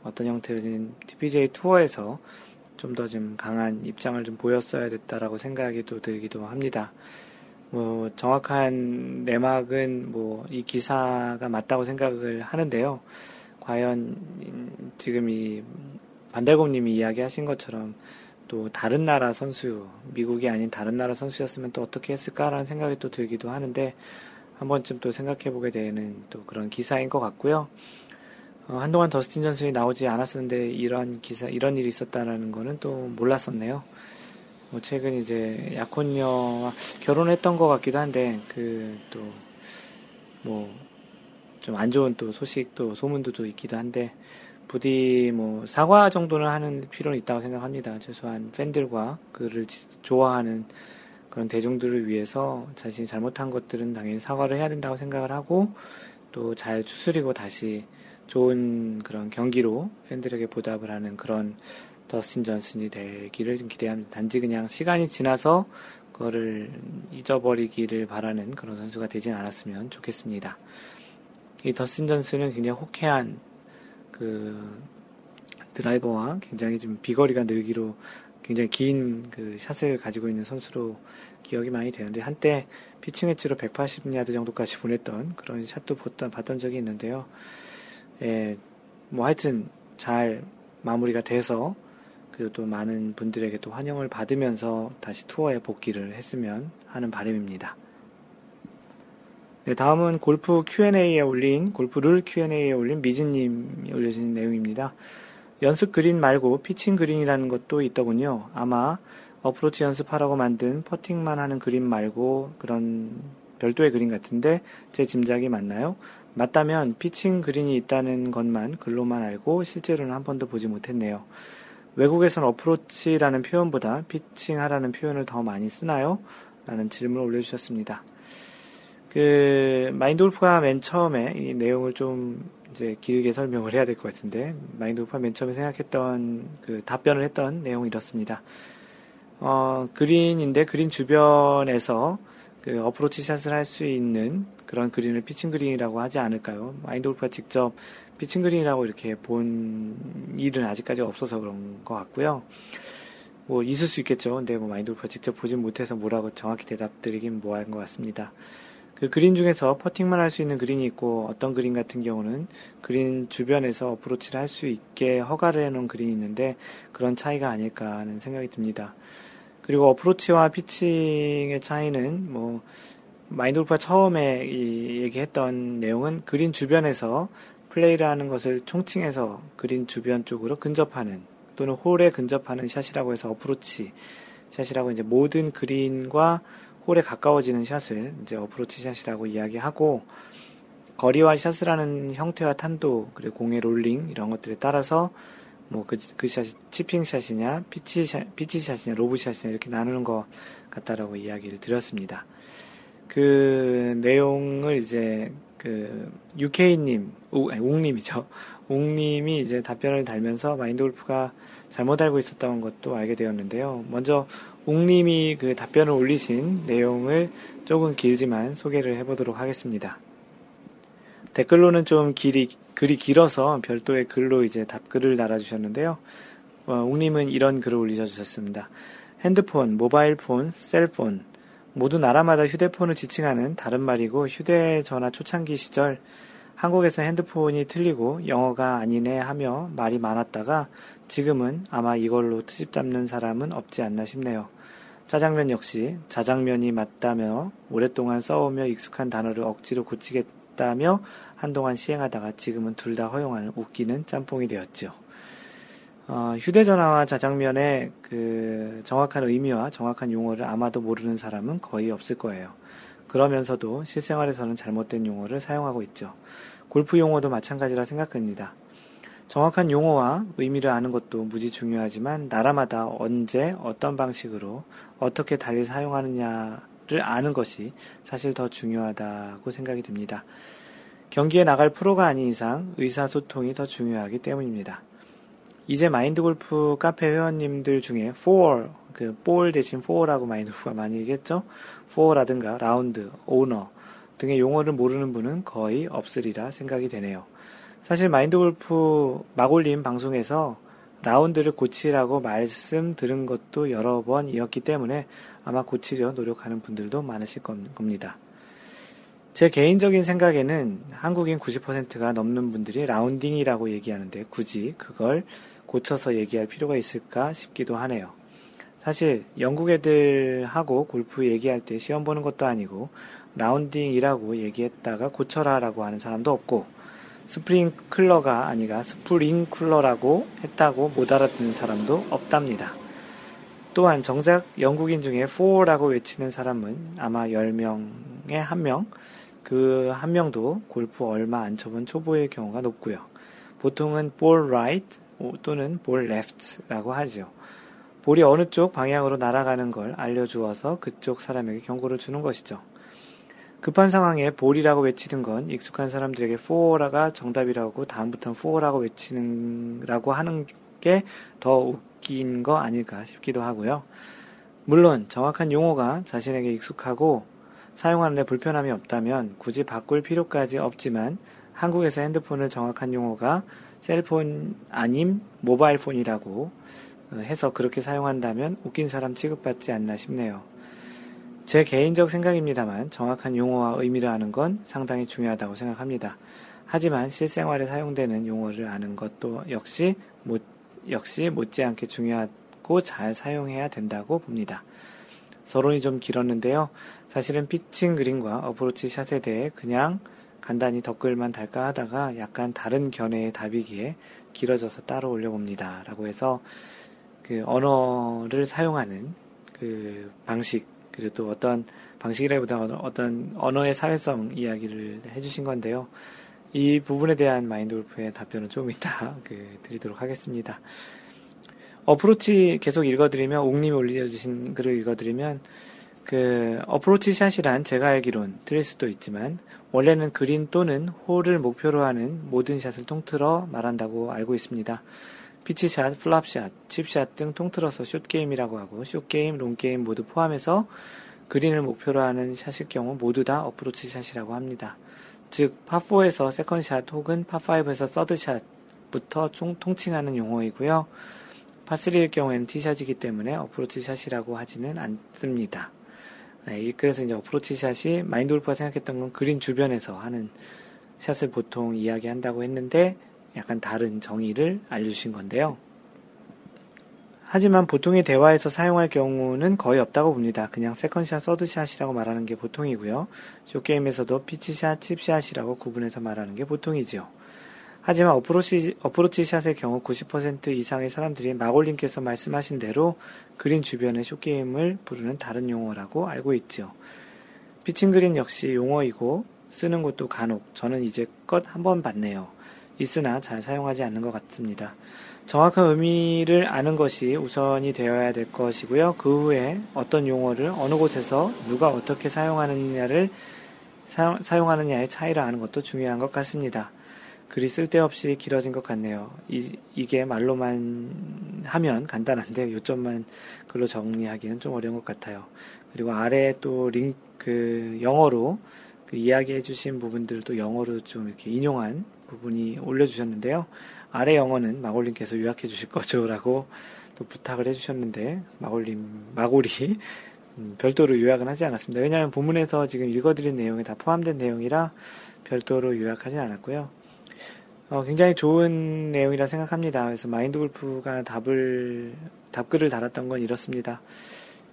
어떤 형태로든 PGA 투어에서 좀더좀 강한 입장을 좀 보였어야 됐다라고 생각이 또 들기도 합니다. 뭐 정확한 내막은 뭐 이 기사가 맞다고 생각을 하는데요. 과연 지금 이 반달곰님이 이야기하신 것처럼 또 다른 나라 선수, 미국이 아닌 다른 나라 선수였으면 또 어떻게 했을까라는 생각이 또 들기도 하는데 한 번쯤 또 생각해 보게 되는 또 그런 기사인 것 같고요. 어, 한동안 더스틴 전슨이 나오지 않았었는데 이런 기사, 이런 일이 있었다라는 거는 또 몰랐었네요. 뭐 최근 이제 약혼녀와 결혼했던 것 같기도 한데 그 또 뭐 좀 안 좋은 또 소식도 소문도 또 있기도 한데 부디 뭐 사과 정도는 하는 필요는 있다고 생각합니다. 최소한 팬들과 그를 좋아하는 그런 대중들을 위해서 자신이 잘못한 것들은 당연히 사과를 해야 된다고 생각을 하고 또 잘 추스리고 다시 좋은 그런 경기로 팬들에게 보답을 하는 그런 더스틴 존슨이 되기를 좀 기대합니다. 단지 그냥 시간이 지나서 그거를 잊어버리기를 바라는 그런 선수가 되진 않았으면 좋겠습니다. 이 더스틴 존슨은 굉장히 호쾌한 그 드라이버와 굉장히 좀 비거리가 늘기로 굉장히 긴 그 샷을 가지고 있는 선수로 기억이 많이 되는데 한때 피칭 웨지로 180야드 정도까지 [laughs] 보냈던 그런 샷도 봤던, 봤던 적이 있는데요. 예, 뭐 하여튼 잘 마무리가 돼서 그리고 또 많은 분들에게 또 환영을 받으면서 다시 투어에 복귀를 했으면 하는 바람입니다. 네, 다음은 골프 Q&A에 올린, 골프 룰 Q&A에 올린 미진님이 올려진 내용입니다. 연습 그린 말고 피칭 그린이라는 것도 있더군요. 아마 어프로치 연습하라고 만든 퍼팅만 하는 그린 말고 그런 별도의 그린 같은데 제 짐작이 맞나요? 맞다면 피칭 그린이 있다는 것만 글로만 알고 실제로는 한 번도 보지 못했네요. 외국에선 어프로치라는 표현보다 피칭하라는 표현을 더 많이 쓰나요? 라는 질문을 올려주셨습니다. 그 마인드 골프가 맨 처음에 이 내용을 좀 이제 길게 설명을 해야 될 것 같은데 마인드 골프가 맨 처음에 생각했던 그 답변을 했던 내용이 이렇습니다. 어, 그린인데 그린 주변에서 그 어프로치 샷을 할 수 있는 그런 그린을 피칭 그린이라고 하지 않을까요? 마인드 골프가 직접 피칭 그린이라고 이렇게 본 일은 아직까지 없어서 그런 것 같고요. 뭐 있을 수 있겠죠. 근데 뭐 마인드 골프가 직접 보진 못해서 뭐라고 정확히 대답 드리긴 뭐한 것 같습니다. 그 그린 중에서 퍼팅만 할 수 있는 그린이 있고 어떤 그린 같은 경우는 그린 주변에서 어프로치를 할 수 있게 허가를 해놓은 그린이 있는데 그런 차이가 아닐까 하는 생각이 듭니다. 그리고 어프로치와 피칭의 차이는 뭐 마인드 골프가 처음에 이 얘기했던 내용은 그린 주변에서 플레이를 하는 것을 총칭해서 그린 주변 쪽으로 근접하는 또는 홀에 근접하는 샷이라고 해서 어프로치 샷이라고 이제 모든 그린과 홀에 가까워지는 샷을 이제 어프로치 샷이라고 이야기하고 거리와 샷을 하는 형태와 탄도 그리고 공의 롤링 이런 것들에 따라서 뭐그 그 샷이 chipping 샷이냐 피치 샷, 피치 샷이냐 lob shot이냐 이렇게 나누는 것 같다라고 이야기를 드렸습니다. 그 내용을 이제 그 UK님 웅님이죠. [laughs] 웅님이 이제 답변을 달면서 마인드 골프가 잘못 알고 있었던 것도 알게 되었는데요. 먼저 웅님이 그 답변을 올리신 내용을 조금 길지만 소개를 해보도록 하겠습니다. 댓글로는 좀 길이, 글이 길어서 별도의 글로 이제 답글을 달아주셨는데요. 어, 웅님은 이런 글을 올리셔주셨습니다. 핸드폰, 모바일폰, 셀폰, 모두 나라마다 휴대폰을 지칭하는 다른 말이고 휴대전화 초창기 시절 한국에서 핸드폰이 틀리고 영어가 아니네 하며 말이 많았다가 지금은 아마 이걸로 트집 잡는 사람은 없지 않나 싶네요. 짜장면 역시 자장면이 맞다며 오랫동안 써오며 익숙한 단어를 억지로 고치겠다며 한동안 시행하다가 지금은 둘 다 허용하는 웃기는 짬뽕이 되었죠. 어, 휴대전화와 자장면의 그 정확한 의미와 정확한 용어를 아마도 모르는 사람은 거의 없을 거예요. 그러면서도 실생활에서는 잘못된 용어를 사용하고 있죠. 골프 용어도 마찬가지라 생각합니다. 정확한 용어와 의미를 아는 것도 무지 중요하지만 나라마다 언제 어떤 방식으로 어떻게 달리 사용하느냐를 아는 것이 사실 더 중요하다고 생각이 듭니다. 경기에 나갈 프로가 아닌 이상 의사소통이 더 중요하기 때문입니다. 이제 마인드 골프 카페 회원님들 중에 4, 그, 볼 대신 4라고 마인드 골프가 많이 얘기했죠? 4라든가 라운드, 오너 등의 용어를 모르는 분은 거의 없으리라 생각이 되네요. 사실 마인드 골프 마골림 방송에서 라운드를 고치라고 말씀 들은 것도 여러 번이었기 때문에 아마 고치려 노력하는 분들도 많으실 겁니다. 제 개인적인 생각에는 한국인 90%가 넘는 분들이 라운딩이라고 얘기하는데 굳이 그걸 고쳐서 얘기할 필요가 있을까 싶기도 하네요. 사실 영국 애들하고 골프 얘기할 때 시험 보는 것도 아니고 라운딩이라고 얘기했다가 고쳐라라고 하는 사람도 없고 스프링클러가 아니라 스프링쿨러라고 했다고 못 알아듣는 사람도 없답니다. 또한 정작 영국인 중에 4라고 외치는 사람은 아마 10명에 1명, 그한 명도 골프 얼마 안 쳐본 초보의 경우가 높고요. 보통은 볼 right 또는 볼 left라고 하죠. 볼이 어느 쪽 방향으로 날아가는 걸 알려주어서 그쪽 사람에게 경고를 주는 것이죠. 급한 상황에 볼이라고 외치는 건 익숙한 사람들에게 4라가 정답이라고 다음부터는 4라고 외치는라고 하는 게 더 웃긴 거 아닐까 싶기도 하고요. 물론 정확한 용어가 자신에게 익숙하고 사용하는데 불편함이 없다면 굳이 바꿀 필요까지 없지만 한국에서 핸드폰을 정확한 용어가 셀폰 아님 모바일폰이라고 해서 그렇게 사용한다면 웃긴 사람 취급받지 않나 싶네요. 제 개인적 생각입니다만 정확한 용어와 의미를 아는 건 상당히 중요하다고 생각합니다. 하지만 실생활에 사용되는 용어를 아는 것도 역시 못, 역시 못지않게 중요하고 잘 사용해야 된다고 봅니다. 서론이 좀 길었는데요. 사실은 피칭 그린과 어프로치 샷에 대해 그냥 간단히 댓글만 달까 하다가 약간 다른 견해의 답이기에 길어져서 따로 올려봅니다. 라고 해서 그 언어를 사용하는 그 방식, 그리고 또 어떤 방식이라기보다 어떤 언어의 사회성 이야기를 해주신 건데요. 이 부분에 대한 마인드 골프의 답변은 좀 이따 [laughs] 그 드리도록 하겠습니다. 어프로치 계속 읽어드리면, 옥님이 올려주신 글을 읽어드리면, 그 어프로치 샷이란 제가 알기론 틀릴 수도 있지만 원래는 그린 또는 홀을 목표로 하는 모든 샷을 통틀어 말한다고 알고 있습니다. 피치샷, flop shot, 칩샷 등 통틀어서 short game이라고 하고 short game, long game 모두 포함해서 그린을 목표로 하는 샷일 경우 모두 다 어프로치 샷이라고 합니다. 즉, 파4에서 second shot 혹은 파5에서 서드샷부터 총, 통칭하는 용어이고요. 파3일 경우에는 티샷이기 때문에 어프로치 샷이라고 하지는 않습니다. 네, 그래서 이제 어프로치 샷이 마인드 골프가 생각했던 건 그린 주변에서 하는 샷을 보통 이야기한다고 했는데 약간 다른 정의를 알려주신 건데요. 하지만 보통의 대화에서 사용할 경우는 거의 없다고 봅니다. 그냥 second shot, third shot이라고 말하는 게 보통이고요. short game에서도 피치샷, 칩샷이라고 구분해서 말하는 게 보통이지요. 하지만 어프로치, 어프로치 샷의 경우 90% 이상의 사람들이 마골님께서 말씀하신 대로 그린 주변의 쇼게임을 부르는 다른 용어라고 알고 있지요. 피칭 그린 역시 용어이고 쓰는 것도 간혹 저는 이제껏 한 번 봤네요. 있으나 잘 사용하지 않는 것 같습니다. 정확한 의미를 아는 것이 우선이 되어야 될 것이고요. 그 후에 어떤 용어를 어느 곳에서 누가 어떻게 사용하느냐를 사용, 하느냐의 차이를 아는 것도 중요한 것 같습니다. 글이 쓸데없이 길어진 것 같네요. 이, 이게 말로만 하면 간단한데 요점만 글로 정리하기는 좀 어려운 것 같아요. 그리고 아래 또 링크, 그 영어로 그 이야기해 주신 부분들도 영어로 좀 이렇게 인용한 부분이 올려주셨는데요. 아래 영어는 마골님께서 요약해 주실 거죠 라고 또 부탁을 해주셨는데 마골님 마골이 음, 별도로 요약은 하지 않았습니다. 왜냐하면 본문에서 지금 읽어드린 내용에 다 포함된 내용이라 별도로 요약하진 않았고요. 어, 굉장히 좋은 내용이라 생각합니다. 그래서 마인드 골프가 답을 답글을 달았던 건 이렇습니다.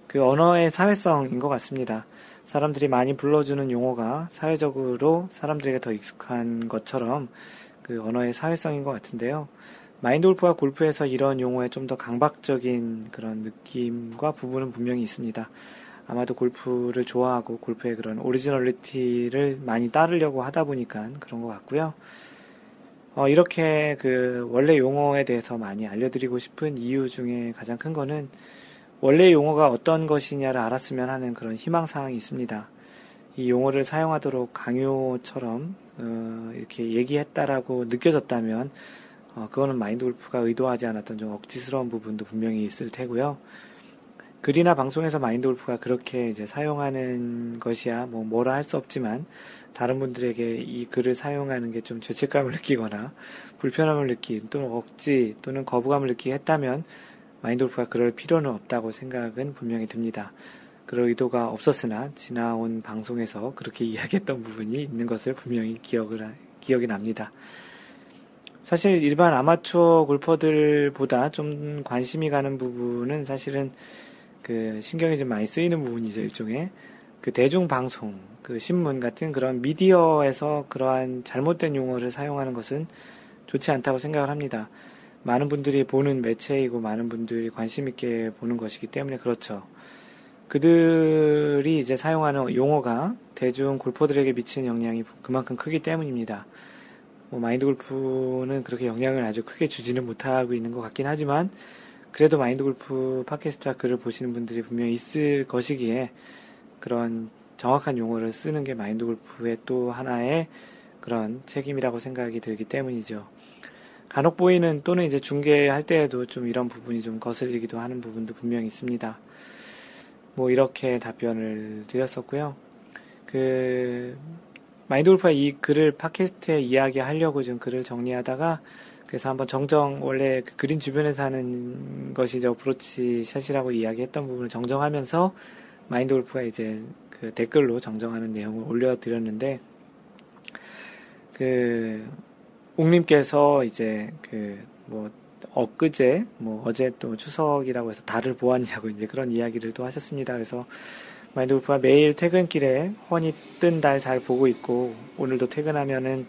그 언어의 사회성인 것 같습니다. 사람들이 많이 불러주는 용어가 사회적으로 사람들에게 더 익숙한 것처럼 그 언어의 사회성인 것 같은데요. 마인드 골프와 골프에서 이런 용어에 좀 더 강박적인 그런 느낌과 부분은 분명히 있습니다. 아마도 골프를 좋아하고 골프의 그런 originality를 많이 따르려고 하다 보니까 그런 것 같고요. 어, 이렇게 그 원래 용어에 대해서 많이 알려드리고 싶은 이유 중에 가장 큰 거는 원래 용어가 어떤 것이냐를 알았으면 하는 그런 희망사항이 있습니다. 이 용어를 사용하도록 강요처럼 어, 이렇게 얘기했다라고 느껴졌다면 어, 그거는 마인드 골프가 의도하지 않았던 좀 억지스러운 부분도 분명히 있을 테고요. 글이나 방송에서 마인드 골프가 그렇게 이제 사용하는 것이야 뭐 뭐라 할 수 없지만 다른 분들에게 이 글을 사용하는 게 좀 죄책감을 [laughs] 느끼거나 불편함을 느낀 또는 억지 또는 거부감을 느끼게 했다면 마인드 골프가 그럴 필요는 없다고 생각은 분명히 듭니다. 그럴 의도가 없었으나 지나온 방송에서 그렇게 [laughs] 이야기했던 부분이 있는 것을 분명히 기억을 기억이 납니다. 사실 일반 아마추어 골퍼들보다 좀 관심이 가는 부분은 사실은 그 신경이 좀 많이 쓰이는 부분이죠 일종의 그 대중 방송 그 신문 같은 그런 미디어에서 그러한 잘못된 용어를 사용하는 것은 좋지 않다고 생각을 합니다. 많은 분들이 보는 매체이고 많은 분들이 관심 있게 보는 것이기 때문에 그렇죠. 그들이 이제 사용하는 용어가 대중 골퍼들에게 미치는 영향이 그만큼 크기 때문입니다. 뭐 마인드 골프는 그렇게 영향을 아주 크게 주지는 못하고 있는 것 같긴 하지만 그래도 마인드 골프 팟캐스트와 글을 보시는 분들이 분명히 있을 것이기에 그런 정확한 용어를 쓰는 게 마인드 골프의 또 하나의 그런 책임이라고 생각이 들기 때문이죠. 간혹 보이는 또는 이제 중계할 때에도 좀 이런 부분이 좀 거슬리기도 하는 부분도 분명히 있습니다. 뭐 이렇게 답변을 드렸었고요. 그 마인드 골프가 이 글을 팟캐스트에 이야기하려고 좀 글을 정리하다가 그래서 한번 정정 원래 그 그린 주변에서 하는 것이 저 브로치 샷이라고 이야기했던 부분을 정정하면서 마인드 골프가 이제 그 댓글로 정정하는 내용을 올려드렸는데 그 옥님께서 이제 그뭐 엊그제 뭐 어제 또 추석이라고 해서 달을 보았냐고 이제 그런 이야기를 또 하셨습니다. 그래서 마인드 골프가 매일 퇴근길에 훤히 뜬 달 잘 보고 있고 오늘도 퇴근하면은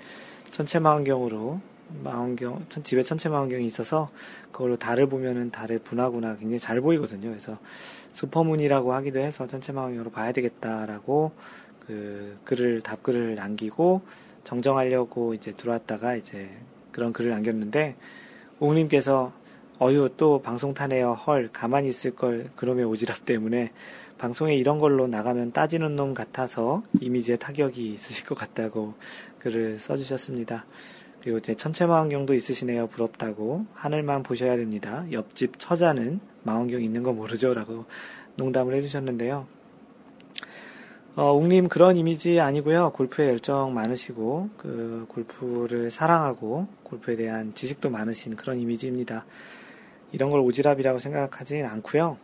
천체망원경으로 망원경 집에 천체망원경이 있어서 그걸로 달을 보면은 달의 분화구나 굉장히 잘 보이거든요. 그래서 슈퍼문이라고 하기도 해서 천체망원경으로 봐야 되겠다라고 그 글을 답글을 남기고 정정하려고 이제 들어왔다가 이제 그런 글을 남겼는데 옥님께서 어유 또 방송 타네요 헐 가만히 있을 걸 그놈의 오지랖 때문에 방송에 이런 걸로 나가면 따지는 놈 같아서 이미지에 타격이 있으실 것 같다고 글을 써주셨습니다. 그리고 이제 천체망원경도 있으시네요. 부럽다고. 하늘만 보셔야 됩니다. 옆집 처자는 망원경 있는 거 모르죠? 라고 농담을 해주셨는데요. 어, 웅님 그런 이미지 아니고요. 골프에 열정 많으시고, 그, 골프를 사랑하고, 골프에 대한 지식도 많으신 그런 이미지입니다. 이런 걸 오지랖이라고 생각하지는 않고요.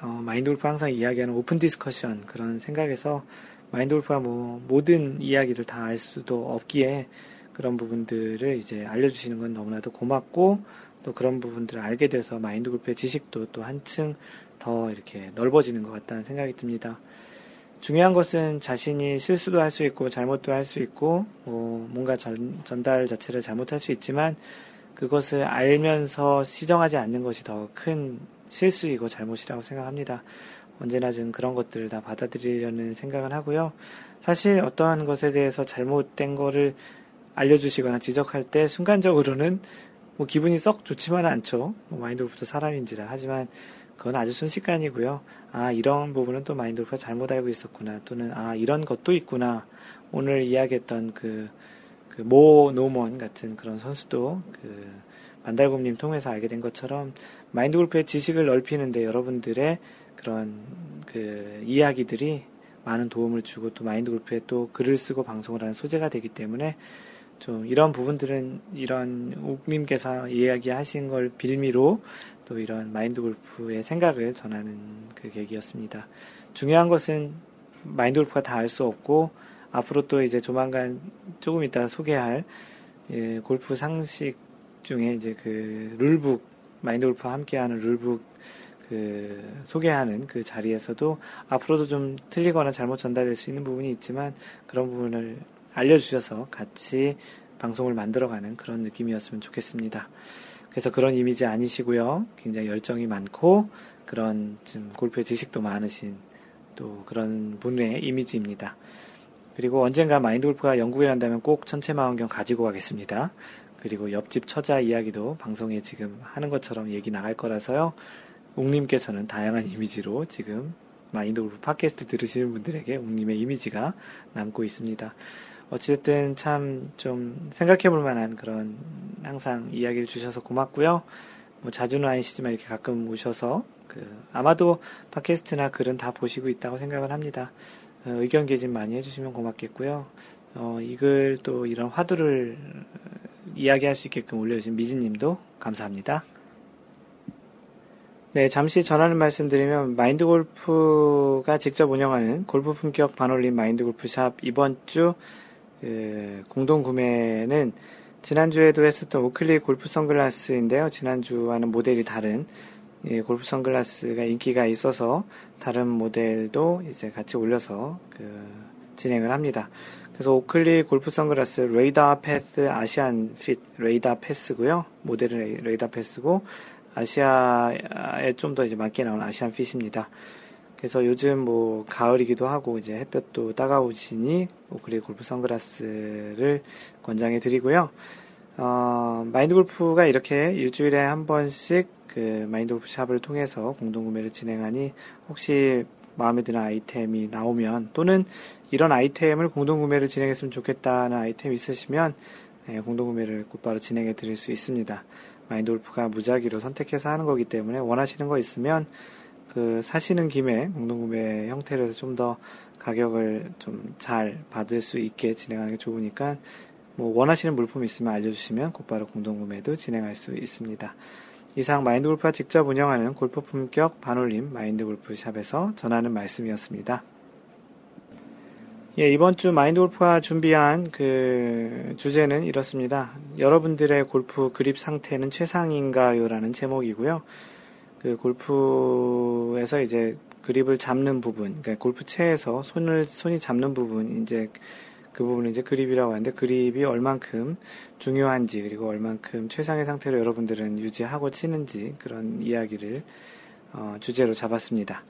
어, 마인드 골프 항상 이야기하는 open discussion 그런 생각에서 마인드 골프가 뭐 모든 이야기를 다 알 수도 없기에 그런 부분들을 이제 알려주시는 건 너무나도 고맙고 또 그런 부분들을 알게 돼서 마인드 골프의 지식도 또 한층 더 이렇게 넓어지는 것 같다는 생각이 듭니다. 중요한 것은 자신이 실수도 할 수 있고 잘못도 할 수 있고 뭐 뭔가 전, 전달 자체를 잘못할 수 있지만 그것을 알면서 시정하지 않는 것이 더 큰 실수이고 잘못이라고 생각합니다. 언제나 좀 그런 것들을 다 받아들이려는 생각을 하고요. 사실 어떠한 것에 대해서 잘못된 거를 알려주시거나 지적할 때 순간적으로는 뭐 기분이 썩 좋지만은 않죠. 뭐 마인드골프도 사람인지라. 하지만 그건 아주 순식간이고요. 아, 이런 부분은 또 마인드골프가 잘못 알고 있었구나. 또는 아, 이런 것도 있구나. 오늘 이야기했던 그, 그, 모 노먼 같은 그런 선수도 그, 만달곰님 통해서 알게 된 것처럼 마인드골프의 지식을 넓히는데 여러분들의 그런 그 이야기들이 많은 도움을 주고 또 마인드 골프에 또 글을 쓰고 방송을 하는 소재가 되기 때문에 좀 이런 부분들은 이런 옥님께서 이야기하신 걸 빌미로 또 이런 마인드 골프의 생각을 전하는 그 계기였습니다. 중요한 것은 마인드 골프가 다 알 수 없고 앞으로 또 이제 조만간 조금 이따 소개할 예, 골프 상식 중에 이제 그 룰북 마인드 골프와 함께하는 룰북 그 소개하는 그 자리에서도 앞으로도 좀 틀리거나 잘못 전달될 수 있는 부분이 있지만 그런 부분을 알려주셔서 같이 방송을 만들어가는 그런 느낌이었으면 좋겠습니다. 그래서 그런 이미지 아니시고요. 굉장히 열정이 많고 그런 좀 골프의 지식도 많으신 또 그런 분의 이미지입니다. 그리고 언젠가 마인드 골프가 영국에 간다면 꼭 천체망원경 가지고 가겠습니다. 그리고 옆집 처자 이야기도 방송에 지금 하는 것처럼 얘기 나갈 거라서요. 옥님께서는 다양한 이미지로 지금 마인드 골프 팟캐스트 들으시는 분들에게 옥님의 이미지가 남고 있습니다. 어쨌든 참 좀 생각해 볼 만한 그런 항상 이야기를 주셔서 고맙고요. 뭐 자주는 아니시지만 이렇게 가끔 오셔서 그 아마도 팟캐스트나 글은 다 보시고 있다고 생각을 합니다. 어, 의견 개진 많이 해주시면 고맙겠고요. 어, 이 글 또 이런 화두를 이야기할 수 있게끔 올려주신 미진님도 감사합니다. 네, 잠시 전하는 말씀드리면 마인드 골프가 직접 운영하는 골프 품격 반올림 마인드 골프샵 이번 주 그, 공동 구매는 지난주에도 했었던 오클리 골프 선글라스인데요. 지난주와는 모델이 다른 예, 골프 선글라스가 인기가 있어서 다른 모델도 이제 같이 올려서 그 진행을 합니다. 그래서 오클리 골프 선글라스 Radar Path Asian fit Radar Path고요. 모델은 Radar Path고 아시아에 좀 더 이제 맞게 나온 Asian fit입니다. 그래서 요즘 뭐 가을이기도 하고 이제 햇볕도 따가우시니 오클리 골프 선글라스를 권장해 드리고요. 어, 마인드 골프가 이렇게 일주일에 한 번씩 그 마인드 골프 샵을 통해서 공동 구매를 진행하니 혹시 마음에 드는 아이템이 나오면 또는 이런 아이템을 공동 구매를 진행했으면 좋겠다는 아이템 있으시면 예, 공동 구매를 곧바로 진행해 드릴 수 있습니다. 마인드 골프가 무작위로 선택해서 하는 거기 때문에 원하시는 거 있으면 그 사시는 김에 공동 구매 형태로 해서 좀 더 가격을 좀 잘 받을 수 있게 진행하는 게 좋으니까 뭐 원하시는 물품 있으면 알려주시면 곧바로 공동 구매도 진행할 수 있습니다. 이상 마인드 골프가 직접 운영하는 골프 품격 반올림 마인드 골프 샵에서 전하는 말씀이었습니다. 예, 이번 주 마인드 골프가 준비한 그 주제는 이렇습니다. 여러분들의 골프 그립 상태는 최상인가요? 라는 제목이고요. 그 골프에서 이제 그립을 잡는 부분, 그러니까 골프채에서 손을, 손이 잡는 부분, 이제 그 부분을 이제 그립이라고 하는데 그립이 얼만큼 중요한지 그리고 얼만큼 최상의 상태로 여러분들은 유지하고 치는지 그런 이야기를 어, 주제로 잡았습니다.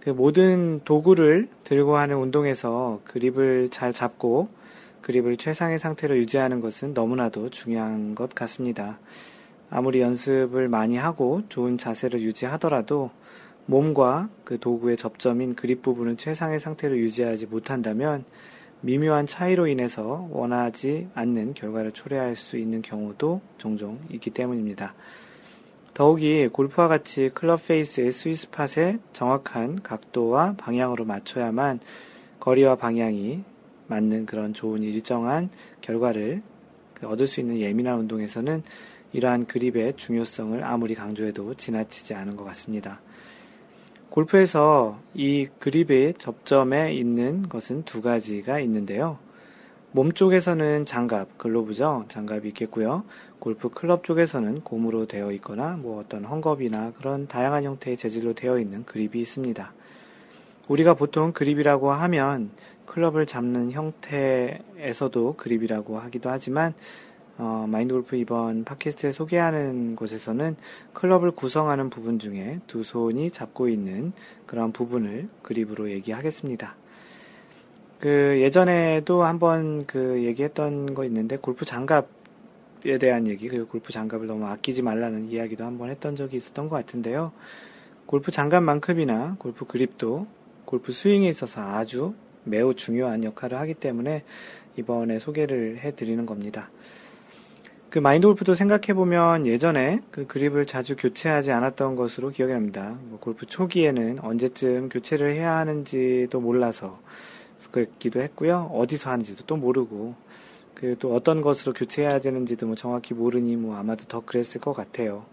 그 모든 도구를 들고 하는 운동에서 그립을 잘 잡고 그립을 최상의 상태로 유지하는 것은 너무나도 중요한 것 같습니다. 아무리 연습을 많이 하고 좋은 자세를 유지하더라도 몸과 그 도구의 접점인 그립 부분을 최상의 상태로 유지하지 못한다면 미묘한 차이로 인해서 원하지 않는 결과를 초래할 수 있는 경우도 종종 있기 때문입니다. 더욱이 골프와 같이 클럽 페이스의 스위스팟에 정확한 각도와 방향으로 맞춰야만 거리와 방향이 맞는 그런 좋은 일정한 결과를 얻을 수 있는 예민한 운동에서는 이러한 그립의 중요성을 아무리 강조해도 지나치지 않은 것 같습니다. 골프에서 이 그립의 접점에 있는 것은 두 가지가 있는데요. 몸 쪽에서는 장갑, 글로브죠. 장갑이 있겠고요. 골프 클럽 쪽에서는 고무로 되어 있거나 뭐 어떤 헝겊이나 그런 다양한 형태의 재질로 되어 있는 그립이 있습니다. 우리가 보통 그립이라고 하면 클럽을 잡는 형태에서도 그립이라고 하기도 하지만 어, 마인드 골프 이번 팟캐스트에 소개하는 곳에서는 클럽을 구성하는 부분 중에 두 손이 잡고 있는 그런 부분을 그립으로 얘기하겠습니다. 그 예전에도 한번 그 얘기했던 거 있는데 골프 장갑에 대한 얘기 그리고 골프 장갑을 너무 아끼지 말라는 이야기도 한번 했던 적이 있었던 것 같은데요. 골프 장갑만큼이나 골프 그립도 골프 스윙에 있어서 아주 매우 중요한 역할을 하기 때문에 이번에 소개를 해 드리는 겁니다. 그 마인드 골프도 생각해보면 예전에 그 그립을 자주 교체하지 않았던 것으로 기억이 납니다. 뭐 골프 초기에는 언제쯤 교체를 해야 하는지도 몰라서 그랬기도 했고요. 어디서 하는지도 또 모르고, 그 또 어떤 것으로 교체해야 되는지도 뭐 정확히 모르니 뭐 아마도 더 그랬을 것 같아요.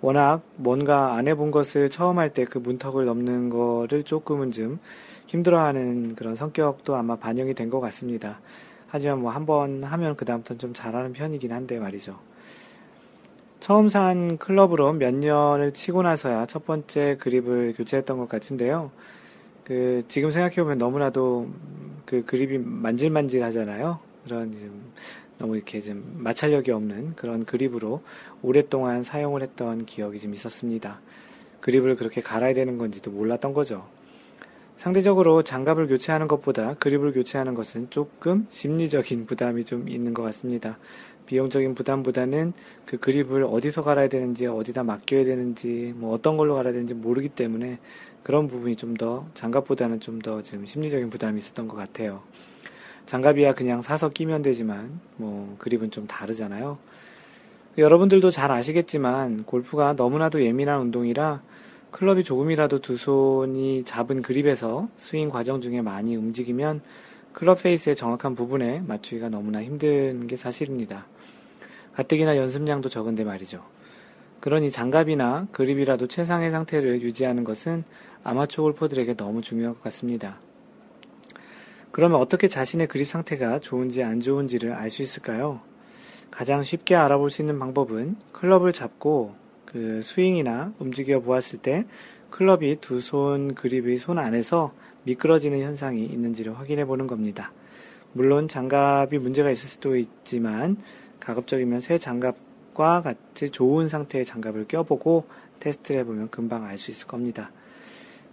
워낙 뭔가 안 해본 것을 처음 할 때 그 문턱을 넘는 거를 조금은 좀 힘들어하는 그런 성격도 아마 반영이 된 것 같습니다. 하지만 뭐 한 번 하면 그다음부터는 좀 잘하는 편이긴 한데 말이죠. 처음 산 클럽으로 몇 년을 치고 나서야 첫 번째 그립을 교체했던 것 같은데요. 그 지금 생각해보면 너무나도 그 그립이 만질만질 하잖아요. 그런 좀 너무 이렇게 좀 마찰력이 없는 그런 그립으로 오랫동안 사용을 했던 기억이 좀 있었습니다. 그립을 그렇게 갈아야 되는 건지도 몰랐던 거죠. 상대적으로 장갑을 교체하는 것보다 그립을 교체하는 것은 조금 심리적인 부담이 좀 있는 것 같습니다. 비용적인 부담보다는 그 그립을 어디서 갈아야 되는지, 어디다 맡겨야 되는지, 뭐 어떤 걸로 갈아야 되는지 모르기 때문에 그런 부분이 좀 더 장갑보다는 좀 더 지금 심리적인 부담이 있었던 것 같아요. 장갑이야 그냥 사서 끼면 되지만 뭐 그립은 좀 다르잖아요. 여러분들도 잘 아시겠지만 골프가 너무나도 예민한 운동이라 클럽이 조금이라도 두 손이 잡은 그립에서 스윙 과정 중에 많이 움직이면 클럽 페이스의 정확한 부분에 맞추기가 너무나 힘든 게 사실입니다. 가뜩이나 연습량도 적은데 말이죠. 그러니 장갑이나 그립이라도 최상의 상태를 유지하는 것은 아마추어 골퍼들에게 너무 중요할 것 같습니다. 그러면 어떻게 자신의 그립 상태가 좋은지 안 좋은지를 알 수 있을까요? 가장 쉽게 알아볼 수 있는 방법은 클럽을 잡고 그 스윙이나 움직여 보았을 때 클럽이 두 손 그립의 손 안에서 미끄러지는 현상이 있는지를 확인해 보는 겁니다. 물론 장갑이 문제가 있을 수도 있지만 가급적이면 새 장갑과 같이 좋은 상태의 장갑을 껴보고 테스트를 해보면 금방 알 수 있을 겁니다.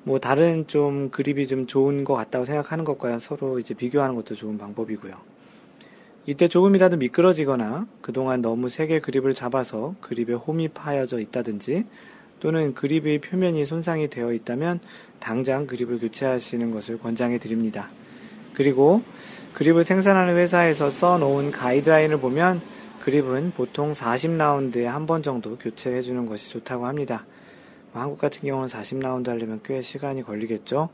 뭐 다른 좀 그립이 좀 좋은 것 같다고 생각하는 것과 서로 이제 비교하는 것도 좋은 방법이고요. 이때 조금이라도 미끄러지거나 그동안 너무 세게 그립을 잡아서 그립에 홈이 파여져 있다든지 또는 그립의 표면이 손상이 되어 있다면 당장 그립을 교체하시는 것을 권장해 드립니다. 그리고 그립을 생산하는 회사에서 써놓은 가이드라인을 보면 그립은 보통 40라운드에 한 번 정도 교체해 주는 것이 좋다고 합니다. 뭐 한국 같은 경우는 40라운드 하려면 꽤 시간이 걸리겠죠.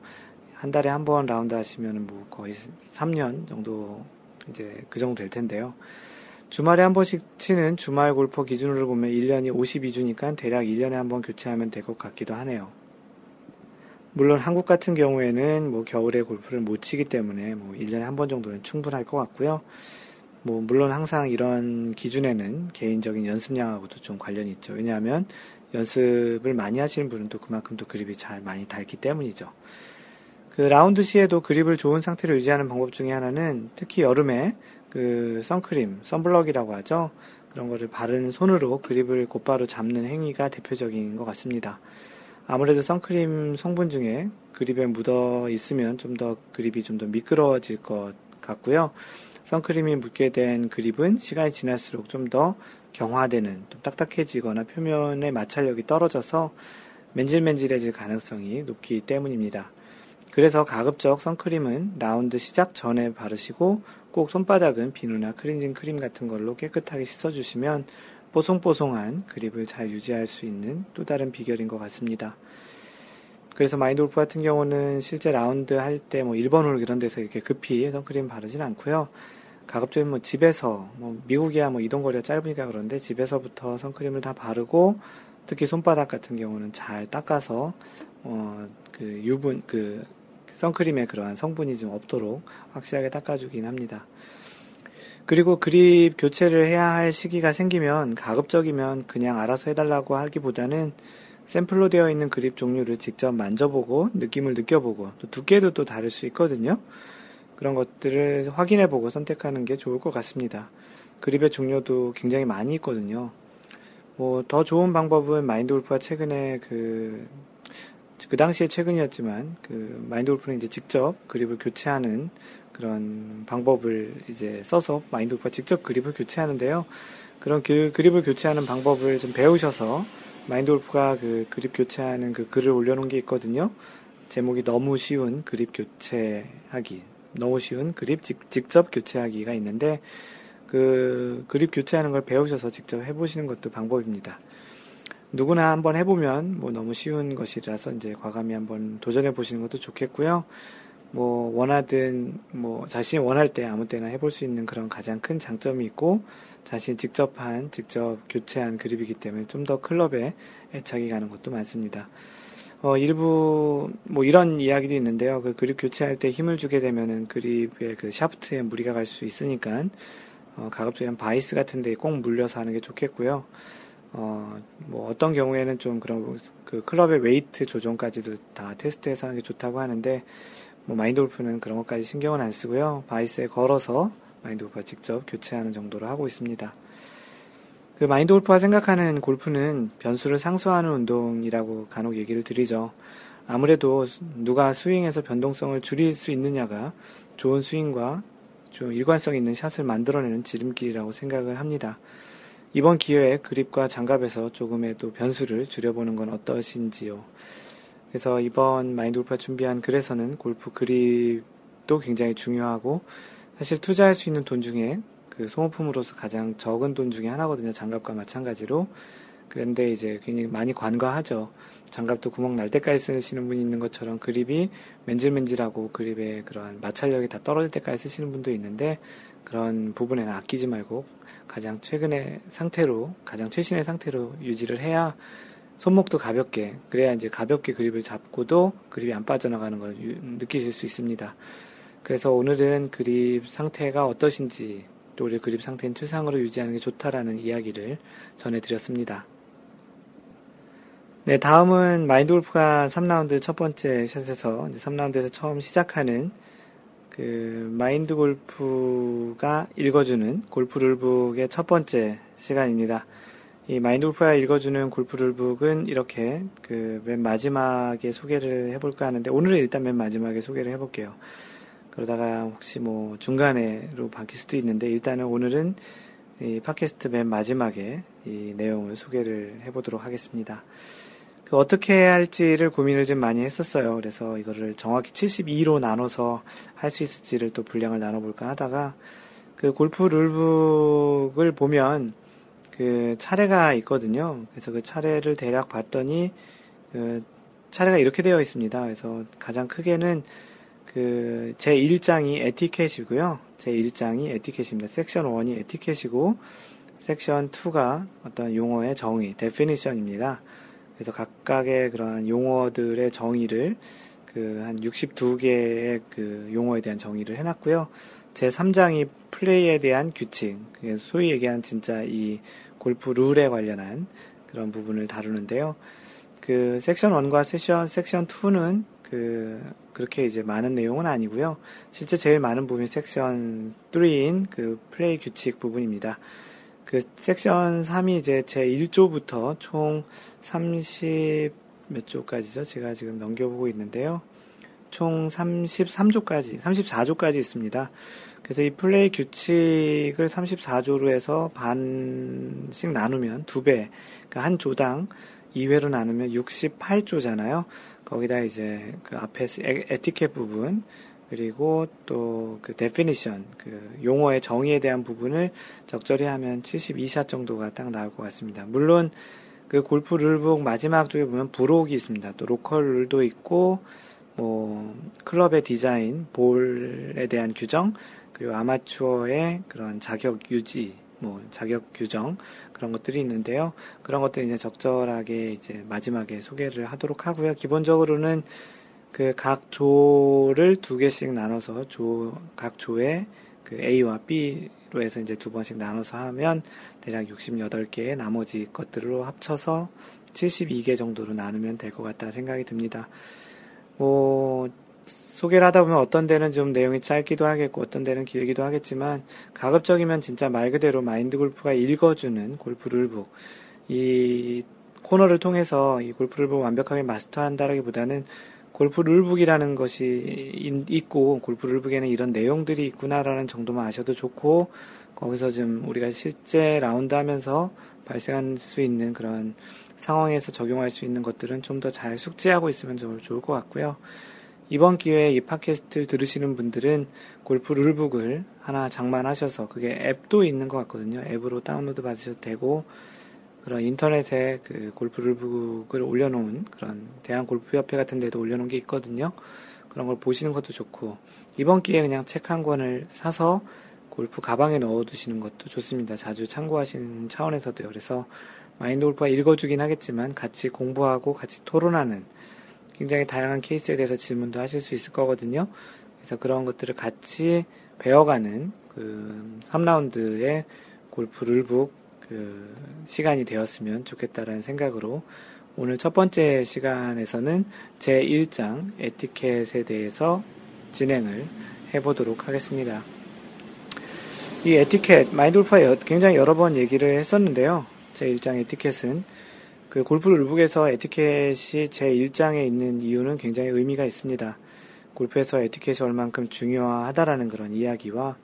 한 달에 한 번 라운드 하시면 뭐 거의 3년 정도 이제 그 정도 될 텐데요. 주말에 한 번씩 치는 주말 골퍼 기준으로 보면 1년이 52주니까 대략 1년에 한 번 교체하면 될 것 같기도 하네요. 물론 한국 같은 경우에는 뭐 겨울에 골프를 못 치기 때문에 뭐 1년에 한 번 정도는 충분할 것 같고요. 뭐 물론 항상 이런 기준에는 개인적인 연습량하고도 좀 관련이 있죠. 왜냐하면 연습을 많이 하시는 분은 또 그만큼 또 그립이 잘 많이 닳기 때문이죠. 그 라운드 시에도 그립을 좋은 상태로 유지하는 방법 중에 하나는 특히 여름에 그 선크림, 선블럭이라고 하죠. 그런 거를 바른 손으로 그립을 곧바로 잡는 행위가 대표적인 것 같습니다. 아무래도 선크림 성분 중에 그립에 묻어 있으면 좀 더 그립이 좀 더 미끄러워질 것 같고요. 선크림이 묻게 된 그립은 시간이 지날수록 좀 더 경화되는, 좀 딱딱해지거나 표면의 마찰력이 떨어져서 맨질맨질해질 가능성이 높기 때문입니다. 그래서 가급적 선크림은 라운드 시작 전에 바르시고 꼭 손바닥은 비누나 클렌징 크림 같은 걸로 깨끗하게 씻어주시면 뽀송뽀송한 그립을 잘 유지할 수 있는 또 다른 비결인 것 같습니다. 그래서 마인드 골프 같은 경우는 실제 라운드 할 때뭐 1번 홀 이런 데서 이렇게 급히 선크림 바르진 않고요. 가급적이면 뭐 집에서 뭐 미국이야 뭐 이동 거리가 짧으니까 그런데 집에서부터 선크림을 다 바르고 특히 손바닥 같은 경우는 잘 닦아서 어 그 유분 그 선크림에 그러한 성분이 좀 없도록 확실하게 닦아주긴 합니다. 그리고 그립 교체를 해야 할 시기가 생기면 가급적이면 그냥 알아서 해달라고 하기보다는 샘플로 되어 있는 그립 종류를 직접 만져보고 느낌을 느껴보고 또 두께도 또 다를 수 있거든요. 그런 것들을 확인해보고 선택하는 게 좋을 것 같습니다. 그립의 종류도 굉장히 많이 있거든요. 뭐 더 좋은 방법은 마인드 골프가 최근에 그 그 당시에 최근이었지만 그 마인드 골프는 이제 직접 그립을 교체하는 그런 방법을 이제 써서 마인드 골프가 직접 그립을 교체하는데요. 그런 그 그립을 교체하는 방법을 좀 배우셔서 마인드 골프가 그 그립 교체하는 그 글을 올려놓은 게 있거든요. 제목이 너무 쉬운 그립 교체하기, 너무 쉬운 그립 직, 직접 교체하기가 있는데 그 그립 교체하는 걸 배우셔서 직접 해보시는 것도 방법입니다. 누구나 한번 해보면 뭐 너무 쉬운 것이라서 이제 과감히 한번 도전해 보시는 것도 좋겠고요. 뭐 원하든 뭐 자신이 원할 때 아무 때나 해볼 수 있는 그런 가장 큰 장점이 있고 자신이 직접 한 직접 교체한 그립이기 때문에 좀 더 클럽에 애착이 가는 것도 많습니다. 어, 일부 뭐 이런 이야기도 있는데요. 그 그립 교체할 때 힘을 주게 되면은 그립의 그 샤프트에 무리가 갈 수 있으니까 어, 가급적이면 바이스 같은 데꼭 물려서 하는 게 좋겠고요. 어, 뭐 어떤 경우에는 좀 그런 그 클럽의 웨이트 조정까지도 다 테스트해서 하는 게 좋다고 하는데 뭐 마인드 골프는 그런 것까지 신경은 안 쓰고요. 바이스에 걸어서 마인드 골프가 직접 교체하는 정도로 하고 있습니다. 그 마인드 골프가 생각하는 골프는 변수를 상수하는 운동이라고 간혹 얘기를 드리죠. 아무래도 누가 스윙에서 변동성을 줄일 수 있느냐가 좋은 스윙과 좀 일관성 있는 샷을 만들어내는 지름길이라고 생각을 합니다. 이번 기회에 그립과 장갑에서 조금의 또 변수를 줄여보는 건 어떠신지요? 그래서 이번 마인드 골프가 준비한 글에서는 골프 그립도 굉장히 중요하고 사실 투자할 수 있는 돈 중에 그 소모품으로서 가장 적은 돈 중에 하나거든요. 장갑과 마찬가지로. 그런데 이제 굉장히 많이 관과하죠. 장갑도 구멍 날 때까지 쓰시는 분이 있는 것처럼 그립이 맨질맨질하고 그립의 그러한 마찰력이 다 떨어질 때까지 쓰시는 분도 있는데 그런 부분에는 아끼지 말고 가장 최근의 상태로 가장 최신의 상태로 유지를 해야 손목도 가볍게 그래야 이제 가볍게 그립을 잡고도 그립이 안 빠져나가는 걸 느끼실 수 있습니다. 그래서 오늘은 그립 상태가 어떠신지 또 우리 그립 상태는 최상으로 유지하는 게 좋다라는 이야기를 전해드렸습니다. 네, 다음은 마인드 골프가 3라운드 첫 번째 샷에서, 3라운드에서 처음 시작하는 그 마인드 골프가 읽어주는 골프 룰북의 첫 번째 시간입니다. 이 마인드 골프가 읽어주는 골프 룰북은 이렇게 그 맨 마지막에 소개를 해볼까 하는데 오늘은 일단 맨 마지막에 소개를 해볼게요. 그러다가 혹시 뭐 중간에로 바뀔 수도 있는데 일단은 오늘은 이 팟캐스트 맨 마지막에 이 내용을 소개를 해보도록 하겠습니다. 그 어떻게 할지를 고민을 좀 많이 했었어요. 그래서 이거를 정확히 72로 나눠서 할 수 있을지를 또 분량을 나눠볼까 하다가 그 골프 룰북을 보면 그 차례가 있거든요. 그래서 그 차례를 대략 봤더니 그 차례가 이렇게 되어 있습니다. 그래서 가장 크게는 그, 제 1장이 에티켓이고요. 제 1장이 에티켓입니다. 섹션 1이 에티켓이고, 섹션 2가 어떤 용어의 정의, definition입니다. 그래서 각각의 그러한 용어들의 정의를 그 한 62개의 그 용어에 대한 정의를 해놨고요. 제 3장이 플레이에 대한 규칙, 소위 얘기한 진짜 이 골프 룰에 관련한 그런 부분을 다루는데요. 그 섹션 1과 세션, 섹션 2는 그 그렇게 이제 많은 내용은 아니고요. 실제 제일 많은 부분이 섹션 3인 그 플레이 규칙 부분입니다. 그 섹션 3이 이제 제 1조부터 총 30 몇 조까지죠? 제가 지금 넘겨보고 있는데요. 총 33조까지, 34조까지 있습니다. 그래서 이 플레이 규칙을 34조로 해서 반씩 나누면 두 배, 그러니까 한 조당 2회로 나누면 68조잖아요. 거기다 이제 그 앞에 에티켓 부분 그리고 또그 definition 그 용어의 정의에 대한 부분을 적절히 하면 72샷 정도가 딱 나올 것 같습니다. 물론 그 골프 룰북 마지막 쪽에 보면 부록이 있습니다. 또 로컬 룰도 있고 뭐 클럽의 디자인, 볼에 대한 규정 그리고 아마추어의 그런 자격 유지 뭐 자격 규정 그런 것들이 있는데요. 그런 것들 이제 적절하게 이제 마지막에 소개를 하도록 하고요. 기본적으로는 그 각 조를 두 개씩 나눠서 조, 각 조에 그 A와 B로 해서 이제 두 번씩 나눠서 하면 대략 68개의 나머지 것들로 합쳐서 72개 정도로 나누면 될 것 같다 생각이 듭니다. 뭐, 소개를 하다 보면 어떤 데는 좀 내용이 짧기도 하겠고 어떤 데는 길기도 하겠지만 가급적이면 진짜 말 그대로 마인드 골프가 읽어주는 골프 룰북 이 코너를 통해서 이 골프 룰북 완벽하게 마스터한다라기보다는 골프 룰북이라는 것이 있고 골프 룰북에는 이런 내용들이 있구나라는 정도만 아셔도 좋고 거기서 좀 우리가 실제 라운드 하면서 발생할 수 있는 그런 상황에서 적용할 수 있는 것들은 좀 더 잘 숙지하고 있으면 좋을 것 같고요. 이번 기회에 이 팟캐스트를 들으시는 분들은 골프 룰북을 하나 장만하셔서 그게 앱도 있는 것 같거든요. 앱으로 다운로드 받으셔도 되고 그런 인터넷에 그 골프 룰북을 올려놓은 그런 대한 골프협회 같은 데도 올려놓은 게 있거든요. 그런 걸 보시는 것도 좋고 이번 기회에 그냥 책 한 권을 사서 골프 가방에 넣어두시는 것도 좋습니다. 자주 참고하시는 차원에서도요. 그래서 마인드 골프가 읽어주긴 하겠지만 같이 공부하고 같이 토론하는 굉장히 다양한 케이스에 대해서 질문도 하실 수 있을 거거든요. 그래서 그런 것들을 같이 배워가는 그 3라운드의 골프 룰북 그 시간이 되었으면 좋겠다라는 생각으로 오늘 첫 번째 시간에서는 제 1장 에티켓에 대해서 진행을 해보도록 하겠습니다. 이 에티켓, 골프가 굉장히 여러 번 얘기를 했었는데요. 제 1장 에티켓은 그 골프 룰북에서 에티켓이 제 1장에 있는 이유는 굉장히 의미가 있습니다. 골프에서 에티켓이 얼만큼 중요하다라는 그런 이야기와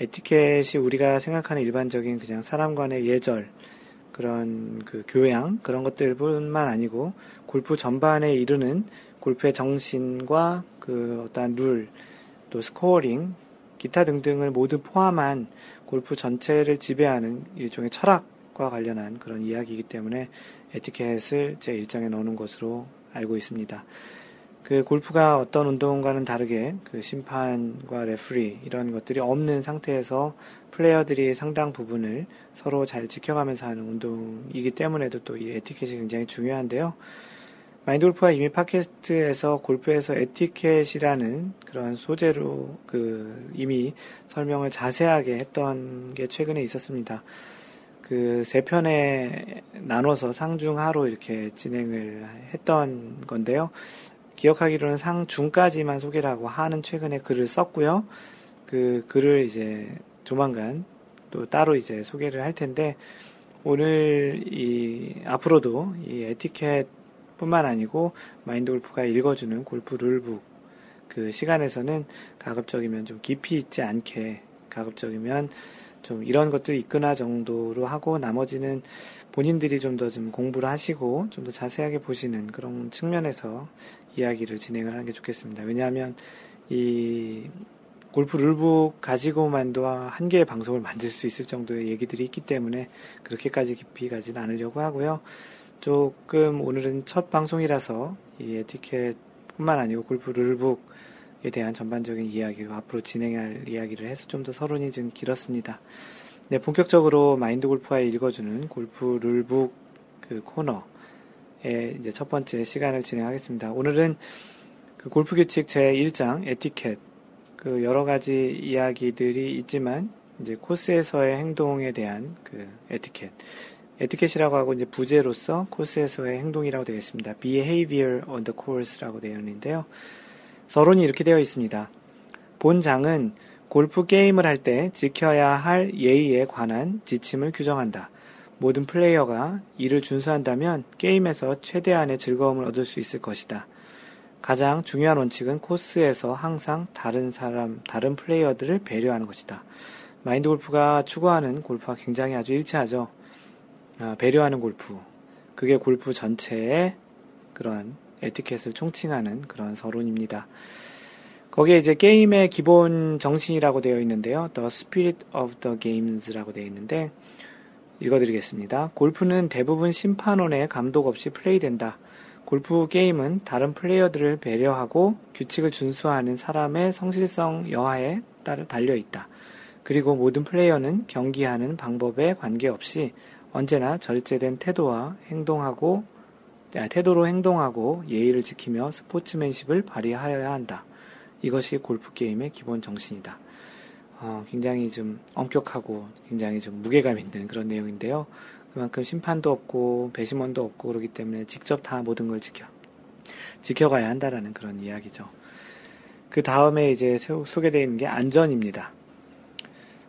에티켓이 우리가 생각하는 일반적인 그냥 사람 간의 예절, 그런 그 교양, 그런 것들뿐만 아니고 골프 전반에 이르는 골프의 정신과 그 어떠한 룰, 또 scoring, 기타 등등을 모두 포함한 골프 전체를 지배하는 일종의 철학과 관련한 그런 이야기이기 때문에 에티켓을 제 일장에 넣는 것으로 알고 있습니다. 그 골프가 어떤 운동과는 다르게 그 심판과 referee 이런 것들이 없는 상태에서 플레이어들이 상당 부분을 서로 잘 지켜가면서 하는 운동이기 때문에도 또 이 에티켓이 굉장히 중요한데요. 마인드 골프가 이미 팟캐스트에서 골프에서 에티켓이라는 그런 소재로 그 이미 설명을 자세하게 했던 게 최근에 있었습니다. 그 세 편에 나눠서 상중하로 이렇게 진행을 했던 건데요. 기억하기로는 상중까지만 소개를 하고 하는 최근에 글을 썼고요. 그 글을 이제 조만간 또 따로 이제 소개를 할 텐데 오늘 이 앞으로도 이 에티켓 뿐만 아니고 마인드 골프가 읽어주는 골프 룰북 그 시간에서는 가급적이면 좀 깊이 있지 않게 가급적이면 좀 이런 것들 있거나 정도로 하고 나머지는 본인들이 좀 더좀 좀 공부를 하시고 좀 더 자세하게 보시는 그런 측면에서 이야기를 진행을 하는 게 좋겠습니다. 왜냐하면 이 골프 룰북 가지고만도 한 개의 방송을 만들 수 있을 정도의 얘기들이 있기 때문에 그렇게까지 깊이 가지는 않으려고 하고요. 조금 오늘은 첫 방송이라서 이 에티켓뿐만 아니고 골프 룰북에 대한 전반적인 이야기로 앞으로 진행할 이야기를 해서 좀 더 서론이 좀 길었습니다. 네, 본격적으로 마인드 골프가 읽어주는 골프 룰북 그 코너에 이제 첫 번째 시간을 진행하겠습니다. 오늘은 그 골프 규칙 제 1장 에티켓 그 여러 가지 이야기들이 있지만 이제 코스에서의 행동에 대한 그 에티켓 에티켓이라고 하고 이제 부제로서 코스에서의 행동이라고 되어 있습니다. behavior on the course라고 되어 있는데요. 서론이 이렇게 되어 있습니다. 본장은 골프 게임을 할 때 지켜야 할 예의에 관한 지침을 규정한다. 모든 플레이어가 이를 준수한다면 게임에서 최대한의 즐거움을 얻을 수 있을 것이다. 가장 중요한 원칙은 코스에서 항상 다른 사람, 다른 플레이어들을 배려하는 것이다. 마인드 골프가 추구하는 골프와 굉장히 아주 일치하죠. 아, 배려하는 골프. 그게 골프 전체의 그런 에티켓을 총칭하는 그런 서론입니다. 거기에 이제 게임의 기본 정신이라고 되어 있는데요. The Spirit of the Games라고 되어 있는데 읽어드리겠습니다. 골프는 대부분 심판원의 감독 없이 플레이된다. 골프 게임은 다른 플레이어들을 배려하고 규칙을 준수하는 사람의 성실성 여하에 따라 달려 있다. 그리고 모든 플레이어는 경기하는 방법에 관계없이 언제나 절제된 태도와 행동하고 아, 태도로 행동하고 예의를 지키며 스포츠맨십을 발휘하여야 한다. 이것이 골프 게임의 기본 정신이다. 어, 굉장히 좀 엄격하고 굉장히 좀 무게감 있는 그런 내용인데요. 그만큼 심판도 없고 배심원도 없고 그러기 때문에 직접 다 모든 걸 지켜 지켜가야 한다라는 그런 이야기죠. 그 다음에 이제 소개되어 있는 게 안전입니다.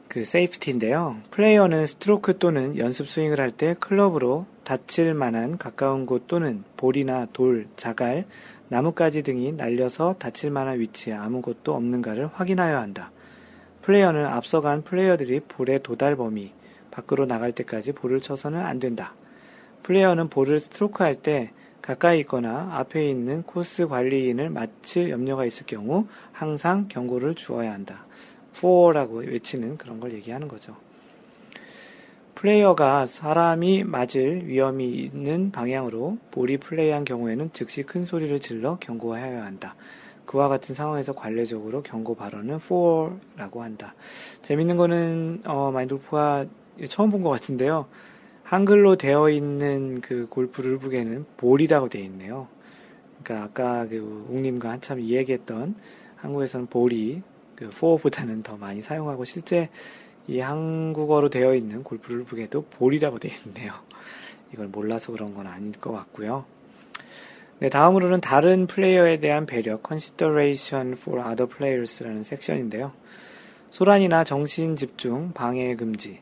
그 safety인데요. 플레이어는 스트로크 또는 연습 스윙을 할 때 클럽으로 다칠 만한 가까운 곳 또는 볼이나 돌, 자갈, 나뭇가지 등이 날려서 다칠 만한 위치에 아무것도 없는가를 확인하여야 한다. 플레이어는 앞서간 플레이어들이 볼의 도달 범위 밖으로 나갈 때까지 볼을 쳐서는 안 된다. 플레이어는 볼을 스트로크 할 때 가까이 있거나 앞에 있는 코스 관리인을 맞힐 염려가 있을 경우 항상 경고를 주어야 한다. fore라고 외치는 그런 걸 얘기하는 거죠. 플레이어가 사람이 맞을 위험이 있는 방향으로 볼이 플레이한 경우에는 즉시 큰 소리를 질러 경고하여야 한다. 그와 같은 상황에서 관례적으로 경고 발언은 fore라고 한다. 재밌는 거는 어, 마인드 골프가 처음 본 것 같은데요. 한글로 되어 있는 그 골프 룰북에는 볼이라고 되어 있네요. 그러니까 아까 그 웅님과 한참 이야기했던 한국에서는 볼이 그 fore보다는 더 많이 사용하고 실제 이 한국어로 되어 있는 골프 룰북에도 볼이라고 되어 있네요. 이걸 몰라서 그런 건 아닐 것 같고요. 네, 다음으로는 다른 플레이어에 대한 배려, consideration for other players라는 섹션인데요. 소란이나 정신 집중, 방해 금지.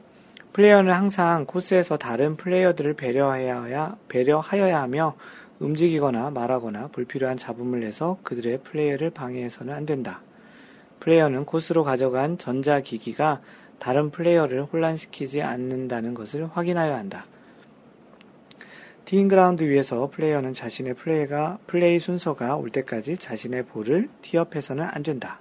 플레이어는 항상 코스에서 다른 플레이어들을 배려하여야, 배려하여야 하며 움직이거나 말하거나 불필요한 잡음을 내서 그들의 플레이를 방해해서는 안 된다. 플레이어는 코스로 가져간 전자기기가 다른 플레이어를 혼란시키지 않는다는 것을 확인하여야 한다. 티잉그라운드 위에서 플레이어는 자신의 플레이가, 플레이 순서가 올 때까지 자신의 볼을 티업해서는 안 된다.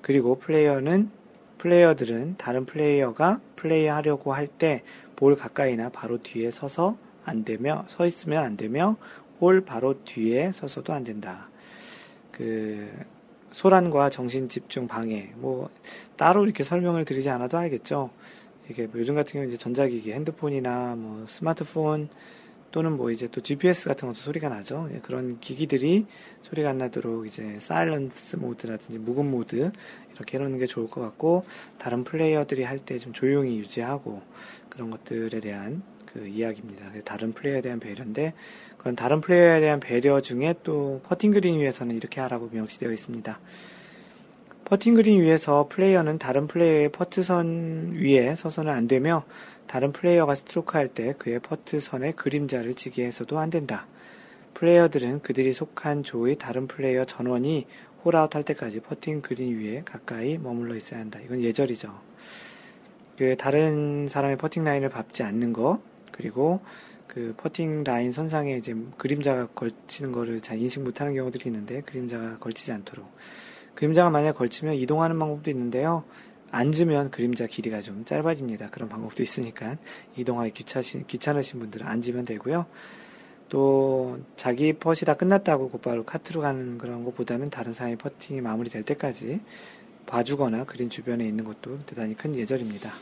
그리고 플레이어는, 플레이어들은 다른 플레이어가 플레이하려고 할 때 볼 가까이나 바로 뒤에 서서 안 되며, 서 있으면 안 되며, 볼 바로 뒤에 서서도 안 된다. 그, 소란과 정신 집중 방해, 뭐, 따로 이렇게 설명을 드리지 않아도 알겠죠. 이게 뭐 요즘 같은 경우 이제 전자기기, 핸드폰이나 뭐 스마트폰, 또는 뭐 이제 또 GPS 같은 것도 소리가 나죠. 예, 그런 기기들이 소리가 안 나도록 이제 silence 모드라든지 묵음 모드 이렇게 해놓는 게 좋을 것 같고 다른 플레이어들이 할 때 좀 조용히 유지하고 그런 것들에 대한 그 이야기입니다. 다른 플레이어에 대한 배려인데 그런 다른 플레이어에 대한 배려 중에 또 퍼팅 그린 위에서는 이렇게 하라고 명시되어 있습니다. 퍼팅 그린 위에서 플레이어는 다른 플레이어의 퍼트선 위에 서서는 안 되며 다른 플레이어가 스트로크 할 때 그의 퍼트 선에 그림자를 지게 해서도 안 된다. 플레이어들은 그들이 속한 조의 다른 플레이어 전원이 홀아웃 할 때까지 퍼팅 그린 위에 가까이 머물러 있어야 한다. 이건 예절이죠. 그 다른 사람의 퍼팅 라인을 밟지 않는 것, 그리고 그 퍼팅 라인 선상에 이제 그림자가 걸치는 거를 잘 인식 못하는 경우들이 있는데 그림자가 걸치지 않도록 그림자가 만약 걸치면 이동하는 방법도 있는데요. 앉으면 그림자 길이가 좀 짧아집니다. 그런 방법도 있으니까 이동하기 귀찮으신, 귀찮으신 분들은 앉으면 되고요. 또 자기 펏이 다 끝났다고 곧바로 카트로 가는 그런 것보다는 다른 사람의 퍼팅이 마무리될 때까지 봐주거나 그린 주변에 있는 것도 대단히 큰 예절입니다.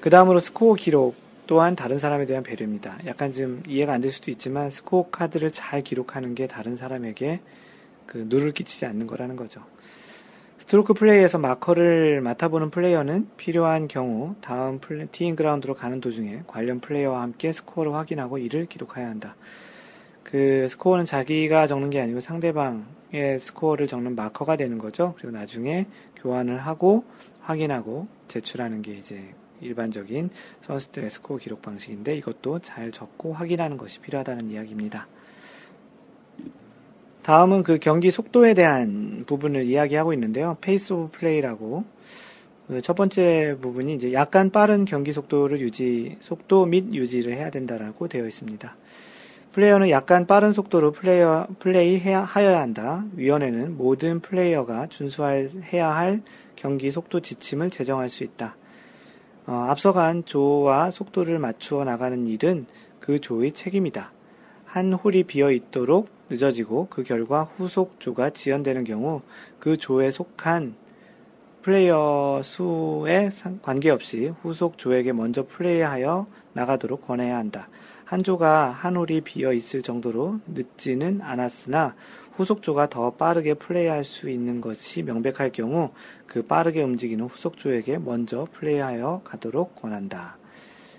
그 다음으로 스코어 기록 또한 다른 사람에 대한 배려입니다. 약간 좀 이해가 안 될 수도 있지만 스코어 카드를 잘 기록하는 게 다른 사람에게 그 누를 끼치지 않는 거라는 거죠. 스트로크 플레이에서 마커를 맡아보는 플레이어는 필요한 경우 다음 티잉 그라운드로 가는 도중에 관련 플레이어와 함께 스코어를 확인하고 이를 기록해야 한다. 그 스코어는 자기가 적는 게 아니고 상대방의 스코어를 적는 마커가 되는 거죠. 그리고 나중에 교환을 하고 확인하고 제출하는 게 이제 일반적인 선수들의 스코어 기록 방식인데 이것도 잘 적고 확인하는 것이 필요하다는 이야기입니다. 다음은 그 경기 속도에 대한 부분을 이야기하고 있는데요. pace of play라고. 첫 번째 부분이 이제 약간 빠른 경기 속도를 유지, 속도 및 유지를 해야 된다라고 되어 있습니다. 플레이어는 약간 빠른 속도로 플레이어, 플레이 해야, 하여야 한다. 위원회는 모든 플레이어가 준수해야 할 경기 속도 지침을 제정할 수 있다. 어, 앞서간 조와 속도를 맞추어 나가는 일은 그 조의 책임이다. 한 홀이 비어 있도록 늦어지고 그 결과 후속 조가 지연되는 경우 그 조에 속한 플레이어 수에 관계없이 후속 조에게 먼저 플레이하여 나가도록 권해야 한다. 한 조가 한 홀이 비어 있을 정도로 늦지는 않았으나 후속 조가 더 빠르게 플레이할 수 있는 것이 명백할 경우 그 빠르게 움직이는 후속 조에게 먼저 플레이하여 가도록 권한다.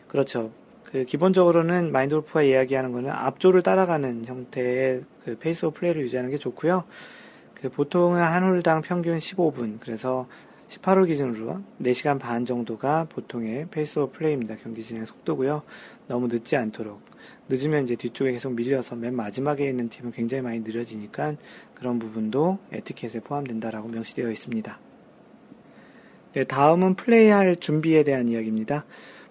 그렇죠. 그 기본적으로는 마인드골프가 이야기하는 거는 앞조를 따라가는 형태의 그 pace of play를 유지하는 게 좋고요. 그 보통은 한 홀당 평균 15분, 그래서 18홀 기준으로 4시간 반 정도가 보통의 pace of play입니다. 경기 진행 속도고요. 너무 늦지 않도록. 늦으면 이제 뒤쪽에 계속 밀려서 맨 마지막에 있는 팀은 굉장히 많이 느려지니까 그런 부분도 에티켓에 포함된다라고 명시되어 있습니다. 네, 다음은 플레이할 준비에 대한 이야기입니다.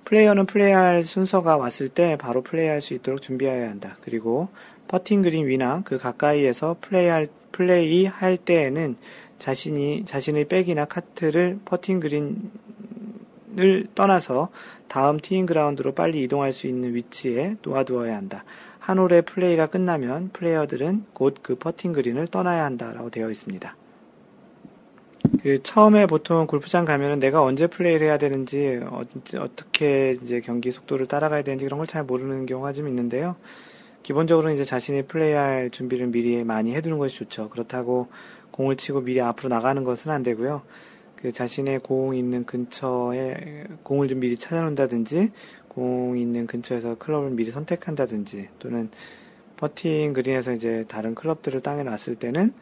플레이어는 플레이할 순서가 왔을 때 바로 플레이할 수 있도록 준비해야 한다. 그리고 퍼팅 그린 위나 그 가까이에서 플레이할, 플레이 할 때에는 자신이, 자신의 백이나 카트를 퍼팅 그린을 떠나서 다음 티잉 그라운드로 빨리 이동할 수 있는 위치에 놓아두어야 한다. 한 홀의 플레이가 끝나면 플레이어들은 곧 그 퍼팅 그린을 떠나야 한다라고 되어 있습니다. 그 처음에 보통 골프장 가면은 내가 언제 플레이를 해야 되는지 어, 떻게 이제 경기 속도를 따라가야 되는지 그런 걸 잘 모르는 경우가 좀 있는데요. 기본적으로 이제 자신이 플레이할 준비를 미리 많이 해두는 것이 좋죠. 그렇다고 공을 치고 미리 앞으로 나가는 것은 안 되고요. 그 자신의 공 있는 근처에 공을 좀 미리 찾아놓는다든지 공 있는 근처에서 클럽을 미리 선택한다든지 또는 퍼팅 그린에서 이제 다른 클럽들을 땅에 놨을 때는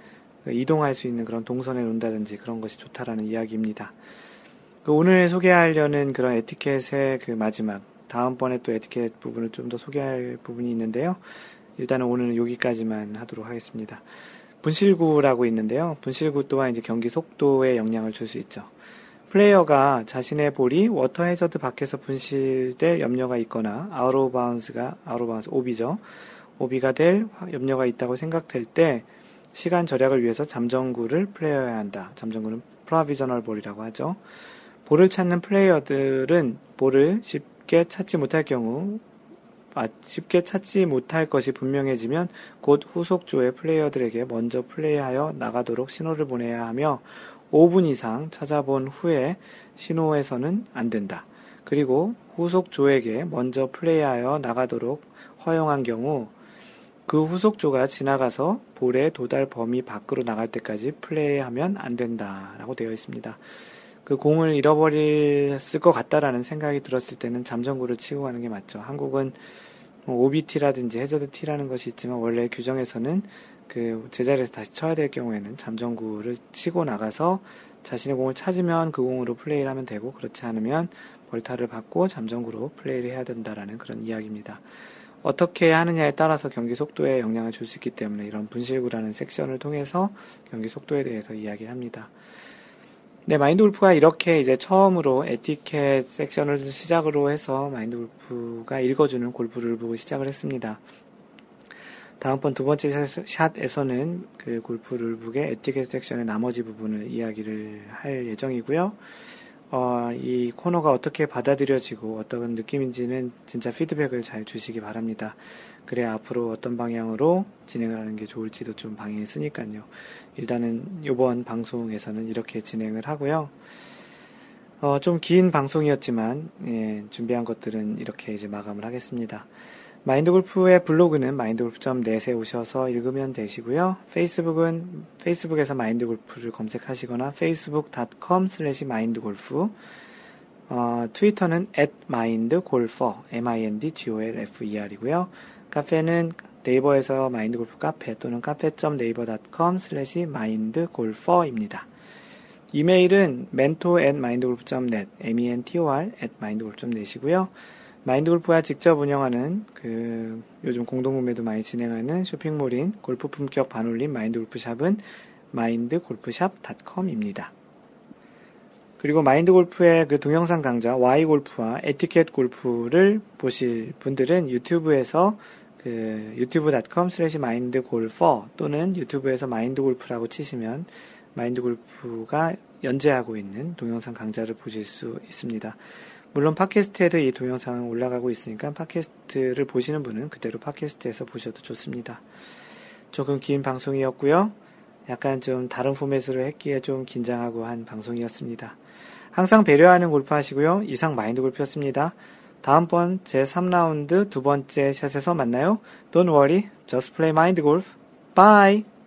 이동할 수 있는 그런 동선에 놓는다든지 그런 것이 좋다라는 이야기입니다. 그 오늘 소개하려는 그런 에티켓의 그 마지막 다음번에 또 에티켓 부분을 좀 더 소개할 부분이 있는데요. 일단은 오늘은 여기까지만 하도록 하겠습니다. 분실구라고 있는데요. 분실구 또한 이제 경기 속도에 영향을 줄 수 있죠. 플레이어가 자신의 볼이 워터 해저드 밖에서 분실될 염려가 있거나 out of bounds가 out of bounds 오비죠. 오비가 될 염려가 있다고 생각될 때 시간 절약을 위해서 잠정구를 플레이하여야 한다. 잠정구는 provisional ball이라고 하죠. 볼을 찾는 플레이어들은 볼을 쉽게 찾지 못할 경우 아, 쉽게 찾지 못할 것이 분명해지면 곧 후속조의 플레이어들에게 먼저 플레이하여 나가도록 신호를 보내야 하며 5분 이상 찾아본 후에 신호해서는 안 된다. 그리고 후속조에게 먼저 플레이하여 나가도록 허용한 경우 그 후속조가 지나가서 볼의 도달 범위 밖으로 나갈 때까지 플레이하면 안 된다라고 되어 있습니다. 그 공을 잃어버렸을 것 같다라는 생각이 들었을 때는 잠정구를 치고 가는 게 맞죠. 한국은 OBT라든지 해저드 T라는 것이 있지만 원래 규정에서는 그 제자리에서 다시 쳐야 될 경우에는 잠정구를 치고 나가서 자신의 공을 찾으면 그 공으로 플레이를 하면 되고 그렇지 않으면 벌타를 받고 잠정구로 플레이를 해야 된다라는 그런 이야기입니다. 어떻게 하느냐에 따라서 경기 속도에 영향을 줄 수 있기 때문에 이런 분실구라는 섹션을 통해서 경기 속도에 대해서 이야기를 합니다. 네, 마인드 골프가 이렇게 이제 처음으로 에티켓 섹션을 시작으로 해서 마인드 골프가 읽어주는 골프 룰북을 시작을 했습니다. 다음번 두 번째 샷에서는 그 골프 룰북의 에티켓 섹션의 나머지 부분을 이야기를 할 예정이고요. 어, 이 코너가 어떻게 받아들여지고 어떤 느낌인지는 진짜 피드백을 잘 주시기 바랍니다. 그래야 앞으로 어떤 방향으로 진행을 하는 게 좋을지도 좀 방향이 쓰니까요. 일단은 이번 방송에서는 이렇게 진행을 하고요. 어, 좀 긴 방송이었지만, 예, 준비한 것들은 이렇게 이제 마감을 하겠습니다. 마인드골프의 블로그는 마인드골프.net에 오셔서 읽으면 되시고요. 페이스북은 페이스북에서 마인드골프를 검색하시거나 facebook.com slash mindgolf 어, 트위터는 at mindgolfer m-i-n-d-g-o-l-f-e-r이고요. 카페는 네이버에서 마인드골프 카페 또는 카페.naver.com slash mindgolfer입니다. 이메일은 mentor at mindgolf.net m-e-n-t-o-r at mindgolf.net이고요. 마인드 골프가 직접 운영하는 그 요즘 공동구매도 많이 진행하는 쇼핑몰인 골프 품격 반올림 마인드 골프샵은 마인드 골프샵.com입니다. 그리고 마인드 골프의 그 동영상 강좌 Y골프와 에티켓 골프를 보실 분들은 유튜브에서 그 유튜브.com 슬래시 마인드 골퍼 또는 유튜브에서 마인드 골프라고 치시면 마인드 골프가 연재하고 있는 동영상 강좌를 보실 수 있습니다. 물론 팟캐스트에도 이 동영상은 올라가고 있으니까 팟캐스트를 보시는 분은 그대로 팟캐스트에서 보셔도 좋습니다. 조금 긴 방송이었고요. 약간 좀 다른 포맷으로 했기에 좀 긴장하고 한 방송이었습니다. 항상 배려하는 골프 하시고요. 이상 마인드 골프였습니다. 다음번 제 3라운드 두 번째 샷에서 만나요. Don't worry, just play mind golf. Bye!